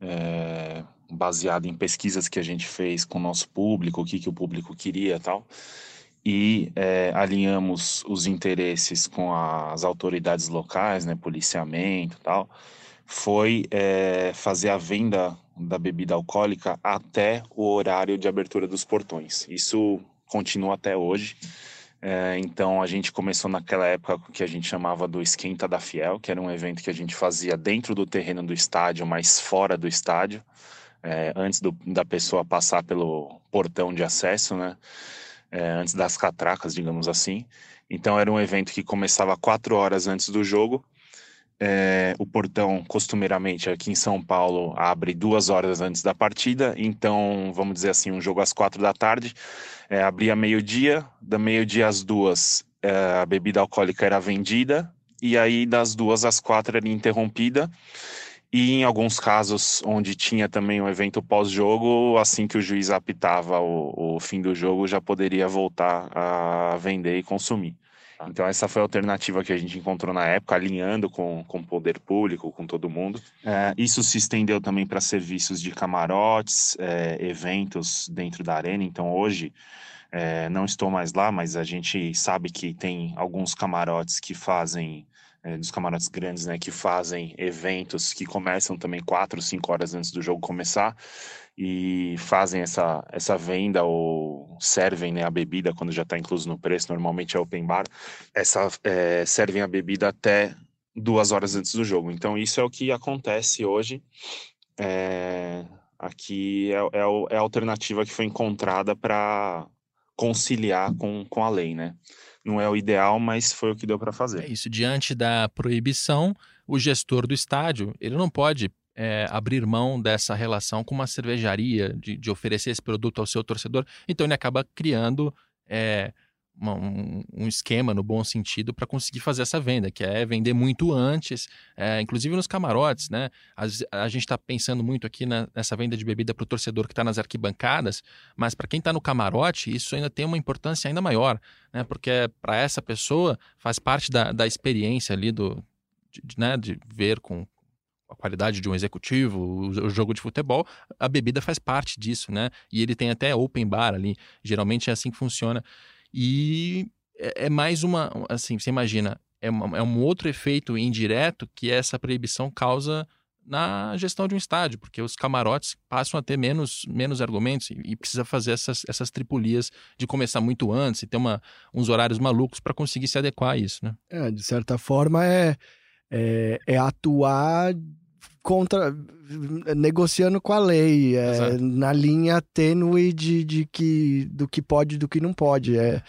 é, baseada em pesquisas que a gente fez com o nosso público, o que, que o público queria e tal, e é, alinhamos os interesses com as autoridades locais, né, policiamento e tal, foi é, fazer a venda da bebida alcoólica até o horário de abertura dos portões. Isso continua até hoje. É, então a gente começou naquela época que a gente chamava do Esquenta da Fiel, que era um evento que a gente fazia dentro do terreno do estádio, mas fora do estádio. é, antes do, da pessoa passar pelo portão de acesso, né? É, antes das catracas, digamos assim. Então era um evento que começava quatro horas antes do jogo. É, o portão, costumeiramente, aqui em São Paulo, abre duas horas antes da partida. Então, vamos dizer assim, um jogo às quatro da tarde. É, abria meio-dia, da meio-dia às duas, é, a bebida alcoólica era vendida. E aí, das duas às quatro, era interrompida. E em alguns casos onde tinha também um evento pós-jogo, assim que o juiz apitava o, o, fim do jogo, já poderia voltar a vender e consumir. Então essa foi a alternativa que a gente encontrou na época, alinhando com, com o poder público, com todo mundo. É, isso se estendeu também para serviços de camarotes, é, eventos dentro da arena. Então hoje é, não estou mais lá, mas a gente sabe que tem alguns camarotes que fazem é, dos camarotes grandes, né, que fazem eventos que começam também quatro, cinco horas antes do jogo começar e fazem essa, essa venda ou servem né, a bebida quando já está incluso no preço, normalmente é open bar, essa, é, servem a bebida até duas horas antes do jogo. Então isso é o que acontece hoje. É, aqui é, é, é a alternativa que foi encontrada para conciliar com, com a lei, né? não é o ideal, mas foi o que deu para fazer. É isso. Diante da proibição, o gestor do estádio ele não pode é, abrir mão dessa relação com uma cervejaria, de, de, oferecer esse produto ao seu torcedor. Então ele acaba criando é, uma, um, um, esquema no bom sentido para conseguir fazer essa venda, que é vender muito antes, é, inclusive nos camarotes, né? A, gente está pensando muito aqui na, nessa venda de bebida para o torcedor que está nas arquibancadas, mas para quem está no camarote, isso ainda tem uma importância ainda maior, né? Porque para essa pessoa faz parte da, da experiência ali do, de, né? de ver com a qualidade de um executivo, o, jogo de futebol, a bebida faz parte disso, né? E ele tem até open bar ali, geralmente é assim que funciona. E é, é mais uma, assim, você imagina, é, uma, é um outro efeito indireto que essa proibição causa na gestão de um estádio, porque os camarotes passam a ter menos, menos argumentos e, e precisa fazer essas, essas tripulias de começar muito antes e ter uma, uns horários malucos para conseguir se adequar a isso, né? É, de certa forma é, é, é atuar contra negociando com a lei, é, na linha tênue de, de que do que pode do que não pode. É,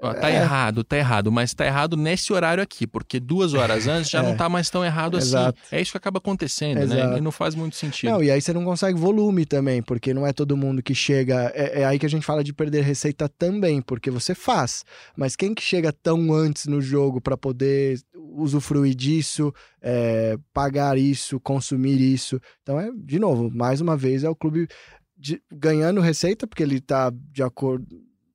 Ó, tá é. errado, tá errado, mas tá errado nesse horário aqui, porque duas horas antes já é. não tá mais tão errado assim. Exato. É isso que acaba acontecendo, né? Exato. né? E não faz muito sentido. Não, e aí você não consegue volume também, porque não é todo mundo que chega. É, é, aí que a gente fala de perder receita também, porque você faz. Mas quem que chega tão antes no jogo para poder usufruir disso, é, pagar isso, consumir isso? Então é, de novo, mais uma vez, é o clube. De, ganhando receita, porque ele tá de acordo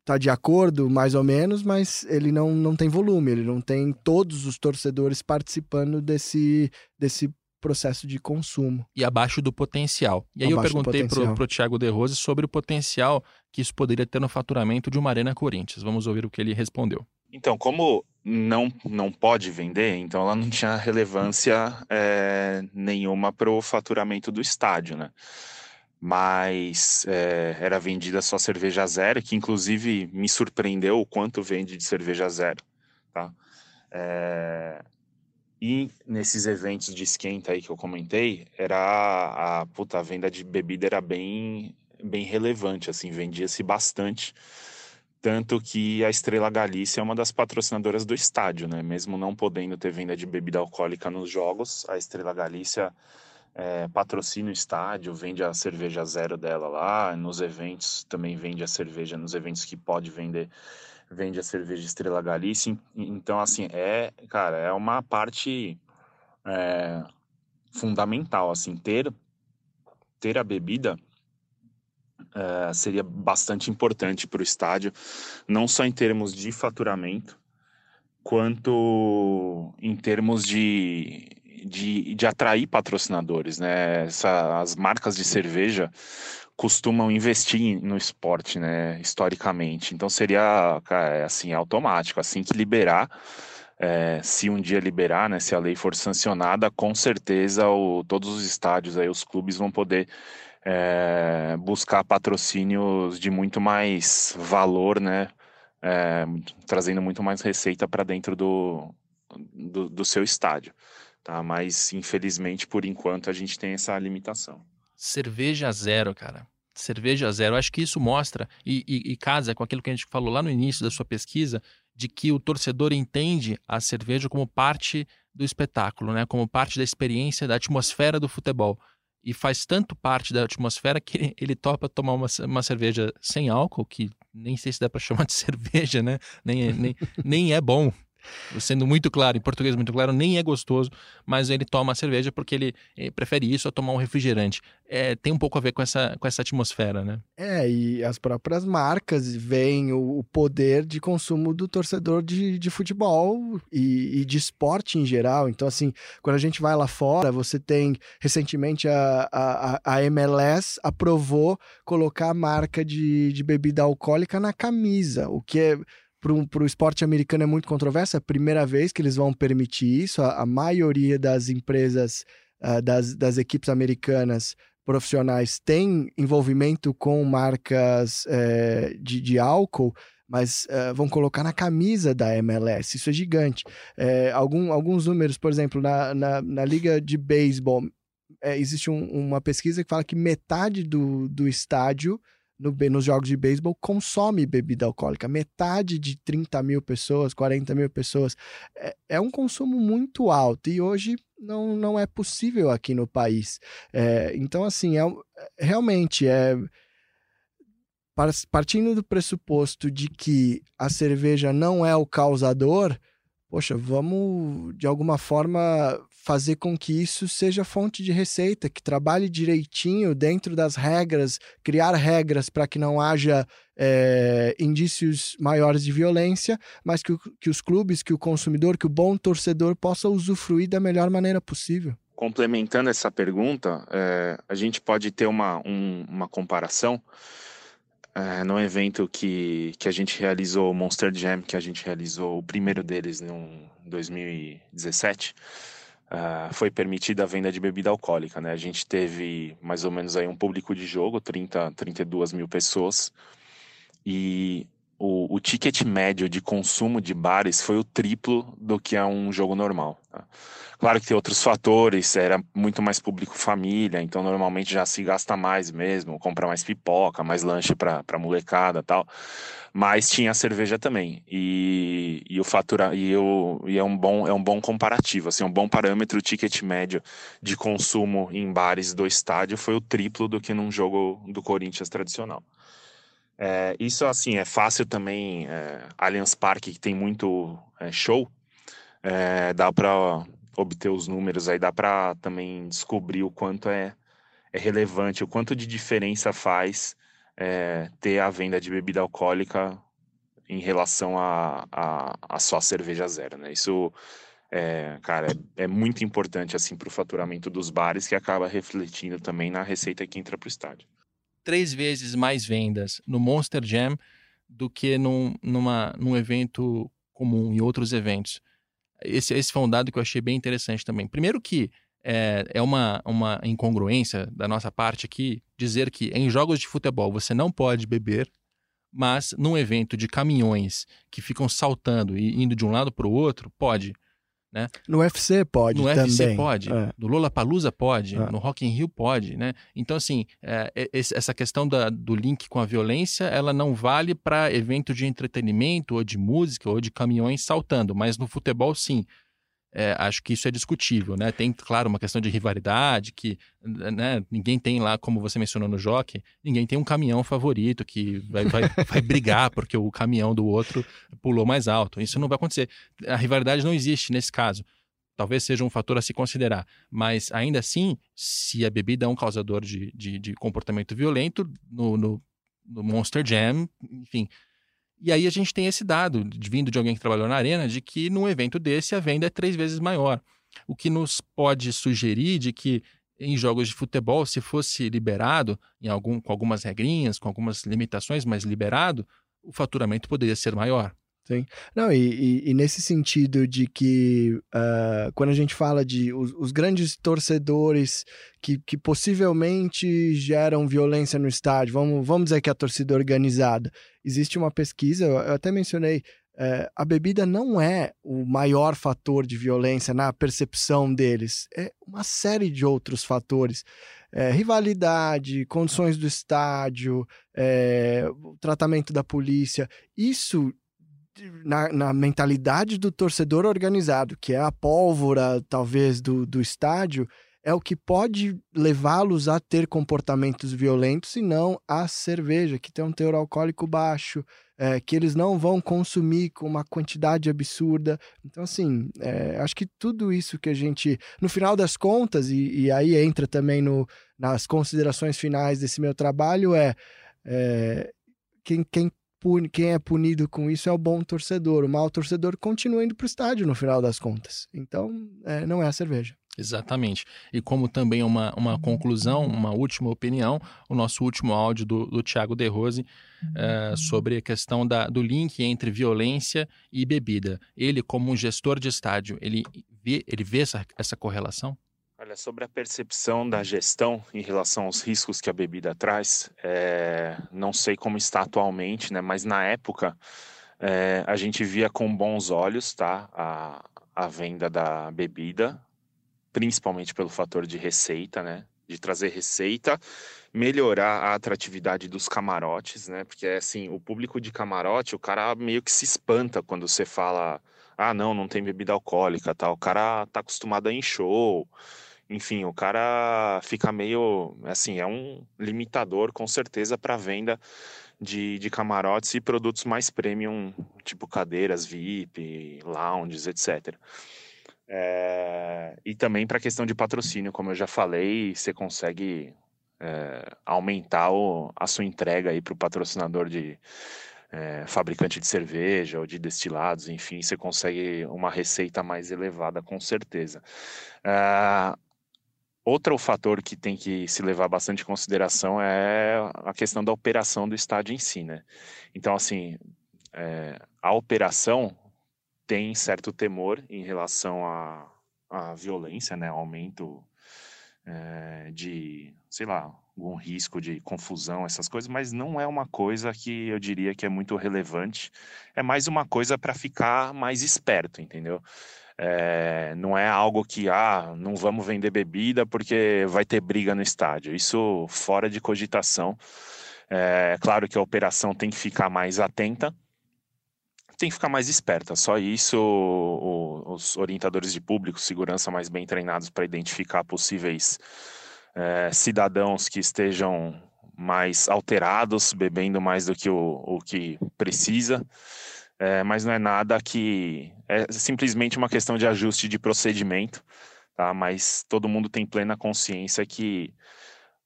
tá de acordo, mais ou menos, mas ele não, não tem volume, ele não tem todos os torcedores participando desse, desse processo de consumo. E abaixo do potencial. E aí abaixo eu perguntei pro, pro Thiago De Rose sobre o potencial que isso poderia ter no faturamento de uma Arena Corinthians. Vamos ouvir o que ele respondeu. Então, como não, não pode vender, então ela não tinha relevância é, nenhuma para o faturamento do estádio, né? mas é, era vendida só cerveja zero, que inclusive me surpreendeu o quanto vende de cerveja zero, tá? É, e nesses eventos de esquenta aí que eu comentei, era a, a, puta, a venda de bebida era bem, bem relevante, assim, vendia-se bastante, tanto que a Estrela Galícia é uma das patrocinadoras do estádio, né? Mesmo não podendo ter venda de bebida alcoólica nos jogos, a Estrela Galícia é, patrocina o estádio, vende a cerveja zero dela lá, nos eventos também vende a cerveja, nos eventos que pode vender, vende a cerveja Estrela Galícia. Então, assim, é, cara, é uma parte é, fundamental, assim, ter, ter a bebida é, seria bastante importante para o estádio, não só em termos de faturamento, quanto em termos de de, de atrair patrocinadores, né? Essa, as marcas de cerveja costumam investir no esporte, né? Historicamente. Então seria, assim, automático. Assim que liberar, é, se um dia liberar, né? Se a lei for sancionada, com certeza o, todos os estádios aí, os clubes vão poder é, buscar patrocínios de muito mais valor, né? É, trazendo muito mais receita para dentro do, do, do seu estádio tá? Mas infelizmente por enquanto a gente tem essa limitação. Cerveja zero, cara. Cerveja zero. Acho que isso mostra e, e, e casa com aquilo que a gente falou lá no início da sua pesquisa, de que o torcedor entende a cerveja como parte do espetáculo, né? como parte da experiência, da atmosfera do futebol. E faz tanto parte da atmosfera que ele topa tomar uma, uma cerveja sem álcool, que nem sei se dá para chamar de cerveja, né? Nem, é, nem, nem é bom sendo muito claro, em português muito claro, nem é gostoso, mas ele toma a cerveja porque ele, eh, prefere isso a tomar um refrigerante. É, tem um pouco a ver com essa, com essa atmosfera, né? É, e as próprias marcas veem o, o poder de consumo do torcedor de, de futebol e, e, de esporte em geral. Então, assim, quando a gente vai lá fora, você tem, recentemente, a, a, a MLS aprovou colocar a marca de, de bebida alcoólica na camisa, o que é para o esporte americano é muito controverso. É a primeira vez que eles vão permitir isso. A, a maioria das empresas, uh, das, das equipes americanas profissionais tem envolvimento com marcas uh, de, de álcool, mas uh, vão colocar na camisa da MLS. Isso é gigante. É, algum, alguns números, por exemplo, na, na, na liga de beisebol, é, existe um, uma pesquisa que fala que metade do, do estádio no, nos jogos de beisebol consome bebida alcoólica. Metade de 30 mil pessoas, 40 mil pessoas. É, é um consumo muito alto e hoje não, não é possível aqui no país. É, então, assim, é, realmente é. Partindo do pressuposto de que a cerveja não é o causador, poxa, vamos de alguma forma fazer com que isso seja fonte de receita, que trabalhe direitinho dentro das regras, criar regras para que não haja é, indícios maiores de violência, mas que, que os clubes, que o consumidor, que o bom torcedor possa usufruir da melhor maneira possível. Complementando essa pergunta, é, a gente pode ter uma, um, uma comparação é, no evento que, que a gente realizou, o Monster Jam, que a gente realizou o primeiro deles em 2017, uh, foi permitida a venda de bebida alcoólica. Né? A gente teve mais ou menos aí um público de jogo, 30, 32 mil pessoas, e o, o ticket médio de consumo de bares foi o triplo do que é um jogo normal. Tá? Claro que tem outros fatores, era muito mais público família, então normalmente já se gasta mais mesmo, compra mais pipoca, mais lanche para molecada tal. Mas tinha cerveja também. E, e o fatura e, o, e é um bom é um bom comparativo, assim, um bom parâmetro, o ticket médio de consumo em bares do estádio foi o triplo do que num jogo do Corinthians tradicional. É, isso assim é fácil também. É, Allianz Parque que tem muito é, show, é, dá para obter os números, aí dá para também descobrir o quanto é, é relevante, o quanto de diferença faz é, ter a venda de bebida alcoólica em relação a, a, a só cerveja zero, né? Isso, é, cara, é, é muito importante assim para o faturamento dos bares que acaba refletindo também na receita que entra para o estádio. Três vezes mais vendas no Monster Jam do que num, numa, num evento comum, em outros eventos. Esse, esse foi um dado que eu achei bem interessante também. Primeiro que é, é uma, uma incongruência da nossa parte aqui dizer que em jogos de futebol você não pode beber, mas num evento de caminhões que ficam saltando e indo de um lado para o outro, pode. Né? No UFC pode no também. UFC pode, é. no Lollapalooza pode, é. no Rock in Rio pode, né? Então, assim, é, essa questão da, do link com a violência, ela não vale para evento de entretenimento, ou de música, ou de caminhões saltando, mas no futebol, sim é, acho que isso é discutível, né? Tem, claro, uma questão de rivalidade, que né, ninguém tem lá, como você mencionou no Jockey, ninguém tem um caminhão favorito que vai, vai, vai brigar porque o caminhão do outro pulou mais alto. Isso não vai acontecer. A rivalidade não existe nesse caso. Talvez seja um fator a se considerar. Mas, ainda assim, se a bebida é um causador de, de, de comportamento violento, no, no, no Monster Jam, enfim, e aí a gente tem esse dado, vindo de alguém que trabalhou na arena, de que num evento desse a venda é três vezes maior. O que nos pode sugerir de que em jogos de futebol, se fosse liberado, em algum, com algumas regrinhas, com algumas limitações, mas liberado, o faturamento poderia ser maior. Sim. Não, e, e, e, nesse sentido de que uh, quando a gente fala de os, os, grandes torcedores que, que possivelmente geram violência no estádio, vamos, vamos dizer que é a torcida organizada, existe uma pesquisa, eu até mencionei, uh, a bebida não é o maior fator de violência na percepção deles, é uma série de outros fatores. é, rivalidade, condições do estádio, é, tratamento da polícia. Isso na, na, mentalidade do torcedor organizado, que é a pólvora, talvez, do, do estádio, é o que pode levá-los a ter comportamentos violentos e não a cerveja, que tem um teor alcoólico baixo, é, que eles não vão consumir com uma quantidade absurda. Então, assim, é, acho que tudo isso que a gente, no final das contas, e, e aí entra também no, nas considerações finais desse meu trabalho, é, é quem, quem pune, quem é punido com isso é o bom torcedor. O mau torcedor continua indo para o estádio no final das contas. Então, é, não é a cerveja. Exatamente. E como também uma, uma conclusão, uma última opinião, o nosso último áudio do, do Tiago De Rose é, sobre a questão da, do link entre violência e bebida. Ele, como um gestor de estádio, ele vê, ele vê essa, essa correlação? Olha, sobre a percepção da gestão em relação aos riscos que a bebida traz, é, não sei como está atualmente, né, mas na época é, a gente via com bons olhos tá, a, a venda da bebida, principalmente pelo fator de receita, né? De trazer receita, melhorar a atratividade dos camarotes, né? Porque assim, o público de camarote, o cara meio que se espanta quando você fala, ah, não, não tem bebida alcoólica, tal. O cara tá acostumado a ir em show. Enfim, o cara fica meio, assim, é um limitador com certeza para venda de, de camarotes e produtos mais premium, tipo cadeiras VIP, lounges, etc. É, e também para a questão de patrocínio, como eu já falei, você consegue é, aumentar o, a sua entrega para o patrocinador de é, fabricante de cerveja ou de destilados, enfim, você consegue uma receita mais elevada, com certeza. Outro fator que tem que se levar bastante em consideração é a questão da operação do estádio em si, né? Então, assim, é, a operação tem certo temor em relação à, violência, né? Aumento é, de, sei lá, algum risco de confusão, essas coisas, mas não é uma coisa que eu diria que é muito relevante. É mais uma coisa para ficar mais esperto, entendeu? É, não é algo que, ah, não vamos vender bebida porque vai ter briga no estádio. Isso fora de cogitação. É claro que a operação tem que ficar mais atenta, tem que ficar mais esperta. Só isso, o, os orientadores de público, segurança mais bem treinados para identificar possíveis é, cidadãos que estejam mais alterados, bebendo mais do que o, o que precisa. É, mas não é nada que é simplesmente uma questão de ajuste de procedimento, tá? Mas todo mundo tem plena consciência que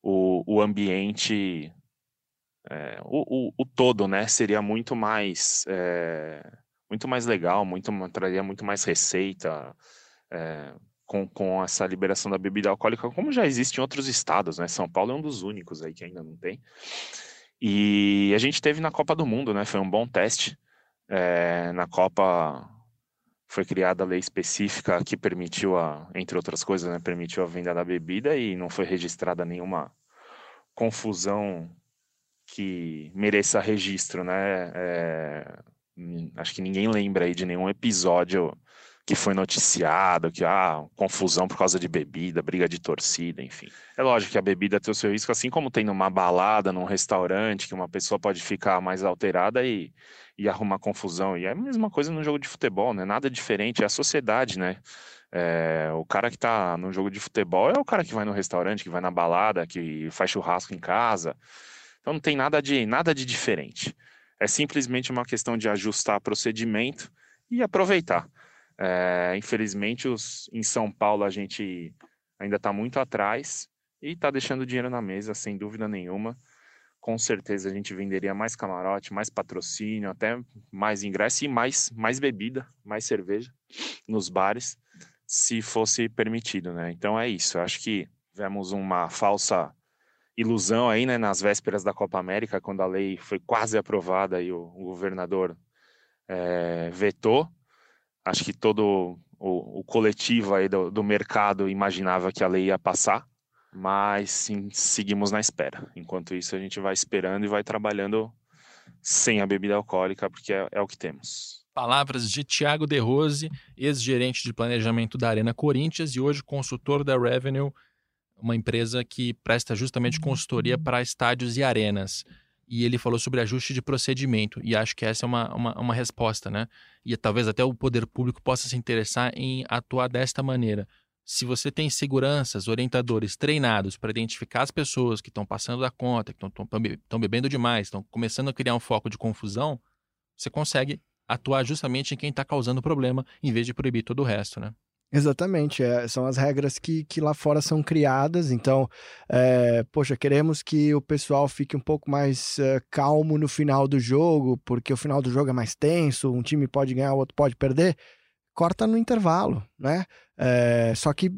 o, o ambiente é, o, o, o, todo, né, seria muito mais é, muito mais legal, muito traria muito mais receita é, com, com essa liberação da bebida alcoólica, como já existe em outros estados, né? São Paulo é um dos únicos aí que ainda não tem. E a gente teve na Copa do Mundo, né? Foi um bom teste. É, na Copa foi criada a lei específica que permitiu a, entre outras coisas, né, permitiu a venda da bebida e não foi registrada nenhuma confusão que mereça registro, né? É, acho que ninguém lembra aí de nenhum episódio que foi noticiado, que ah, confusão por causa de bebida, briga de torcida, enfim. É lógico que a bebida tem o seu risco, assim como tem numa balada, num restaurante, que uma pessoa pode ficar mais alterada e, e arrumar confusão. E é a mesma coisa no jogo de futebol, né? Nada diferente, é a sociedade, né? É, o cara que tá no jogo de futebol é o cara que vai no restaurante, que vai na balada, que faz churrasco em casa. Então não tem nada de nada de diferente. É simplesmente uma questão de ajustar procedimento e aproveitar. É, infelizmente, os, em São Paulo a gente ainda está muito atrás e está deixando dinheiro na mesa, sem dúvida nenhuma. Com certeza a gente venderia mais camarote, mais patrocínio, até mais ingresso e mais, mais bebida, mais cerveja nos bares, se fosse permitido, né? Então é isso. Acho que tivemos uma falsa ilusão aí, né, nas vésperas da Copa América, quando a lei foi quase aprovada e o, o governador é, vetou. Acho que todo o, o coletivo aí do, do, mercado imaginava que a lei ia passar, mas sim, seguimos na espera. Enquanto isso, a gente vai esperando e vai trabalhando sem a bebida alcoólica, porque é, é o que temos. Palavras de Tiago De Rose, ex-gerente de planejamento da Arena Corinthians e hoje consultor da Revenue uma empresa que presta justamente consultoria para estádios e arenas. E ele falou sobre ajuste de procedimento, e acho que essa é uma, uma, uma resposta, né? E talvez até o poder público possa se interessar em atuar desta maneira. Se você tem seguranças, orientadores treinados para identificar as pessoas que estão passando da conta, que estão bebendo demais, estão começando a criar um foco de confusão, você consegue atuar justamente em quem está causando o problema, em vez de proibir todo o resto, né? Exatamente, é, são as regras que, que lá fora são criadas. Então, é, poxa, queremos que o pessoal fique um pouco mais é, calmo no final do jogo, porque o final do jogo é mais tenso, um time pode ganhar, o outro pode perder. Corta no intervalo, né? É, só que.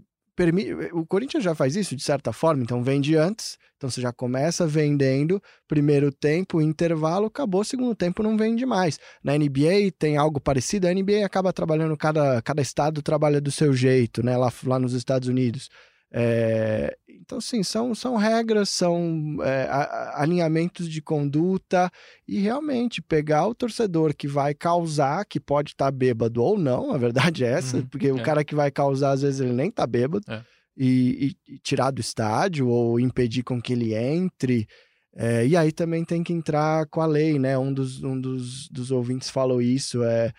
O Corinthians já faz isso de certa forma, então vende antes, então você já começa vendendo, primeiro tempo, intervalo, acabou, segundo tempo não vende mais. Na NBA tem algo parecido, a NBA acaba trabalhando, cada, cada estado trabalha do seu jeito, né? Lá, lá nos Estados Unidos. É, então, sim, são, são regras, são é, alinhamentos de conduta e realmente pegar o torcedor que vai causar, que pode estar tá bêbado ou não, a verdade é essa, uhum, porque é. o cara que vai causar, às vezes, ele nem tá bêbado, é. e, e, e, tirar do estádio ou impedir com que ele entre. É, e aí também tem que entrar com a lei, né? Um dos, um dos, dos ouvintes falou isso, é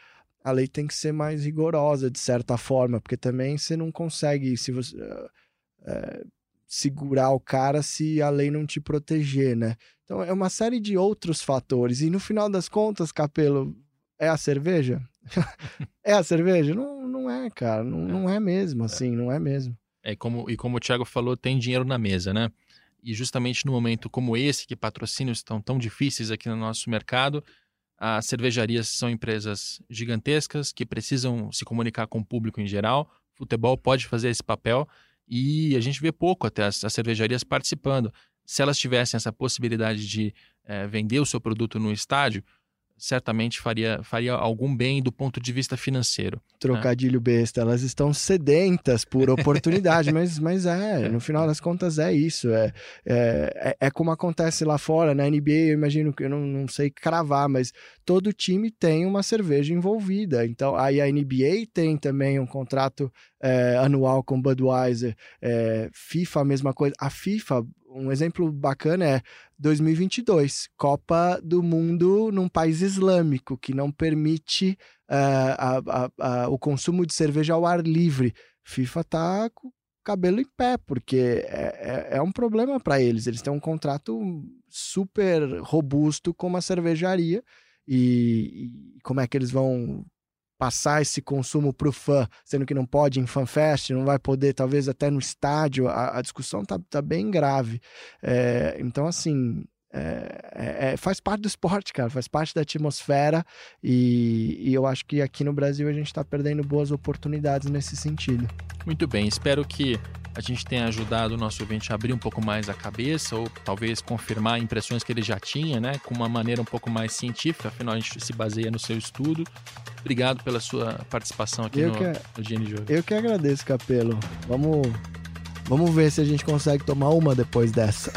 a lei tem que ser mais rigorosa de certa forma, porque também você não consegue, se você é, segurar o cara se a lei não te proteger, né? Então é uma série de outros fatores. E no final das contas, Capelo, é a cerveja? é a cerveja? Não, não é, cara. Não, é. não é mesmo, assim, não é mesmo. É, como, e como o Thiago falou, tem dinheiro na mesa, né? E justamente no momento como esse, que patrocínios estão tão difíceis aqui no nosso mercado, as cervejarias são empresas gigantescas que precisam se comunicar com o público em geral. Futebol pode fazer esse papel e a gente vê pouco até as, as cervejarias participando. Se elas tivessem essa possibilidade de é, vender o seu produto no estádio, certamente faria, faria algum bem do ponto de vista financeiro. Né? Trocadilho né? besta, elas estão sedentas por oportunidade, mas, mas é, no final das contas é isso. É, é, é, como acontece lá fora, na NBA, eu imagino que eu não, não sei cravar, mas todo time tem uma cerveja envolvida. Então, aí a NBA tem também um contrato é, anual com Budweiser, é, FIFA a mesma coisa. A FIFA um exemplo bacana é 2022, Copa do Mundo num país islâmico que não permite uh, a, a, o consumo de cerveja ao ar livre. FIFA tá com o cabelo em pé, porque é, é, é um problema para eles. Eles têm um contrato super robusto com uma cervejaria. E, e como é que eles vão passar esse consumo para o fã, sendo que não pode em fanfest, não vai poder, talvez até no estádio, a, a discussão tá, tá bem grave. É, então, assim, é, é, é, faz parte do esporte, cara, faz parte da atmosfera e, e eu acho que aqui no Brasil a gente está perdendo boas oportunidades nesse sentido. Muito bem, espero que a gente tenha ajudado o nosso ouvinte a abrir um pouco mais a cabeça ou talvez confirmar impressões que ele já tinha, né, com uma maneira um pouco mais científica, afinal a gente se baseia no seu estudo. Obrigado pela sua participação aqui eu no, que, no Jogo. Eu que agradeço, Capelo. Vamos Vamos ver se a gente consegue tomar uma depois dessa.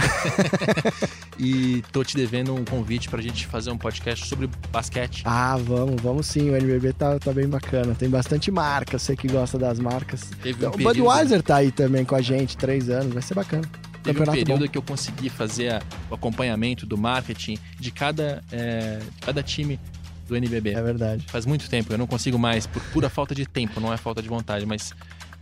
e tô te devendo um convite pra gente fazer um podcast sobre basquete. Ah, vamos, vamos sim. O NBB tá, tá bem bacana. Tem bastante marca, você que gosta das marcas. Teve um o período... Budweiser tá aí também com a gente, três anos, vai ser bacana. Teve Campeonato um período bom. que eu consegui fazer a, o acompanhamento do marketing de cada, é, cada time do NBB. É verdade. Faz muito tempo, eu não consigo mais, por pura falta de tempo, não é falta de vontade, mas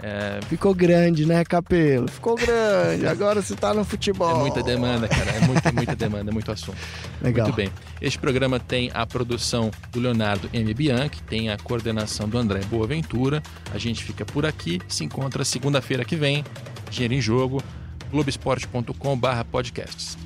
é... Ficou grande, né, Capelo? Ficou grande. Agora você tá no futebol. É muita demanda, cara. É muita, muita demanda, é muito assunto. Legal. Muito bem. Este programa tem a produção do Leonardo M. Bianchi, tem a coordenação do André Boaventura. A gente fica por aqui. Se encontra segunda-feira que vem. Dinheiro em Jogo. Globesport.com/podcasts.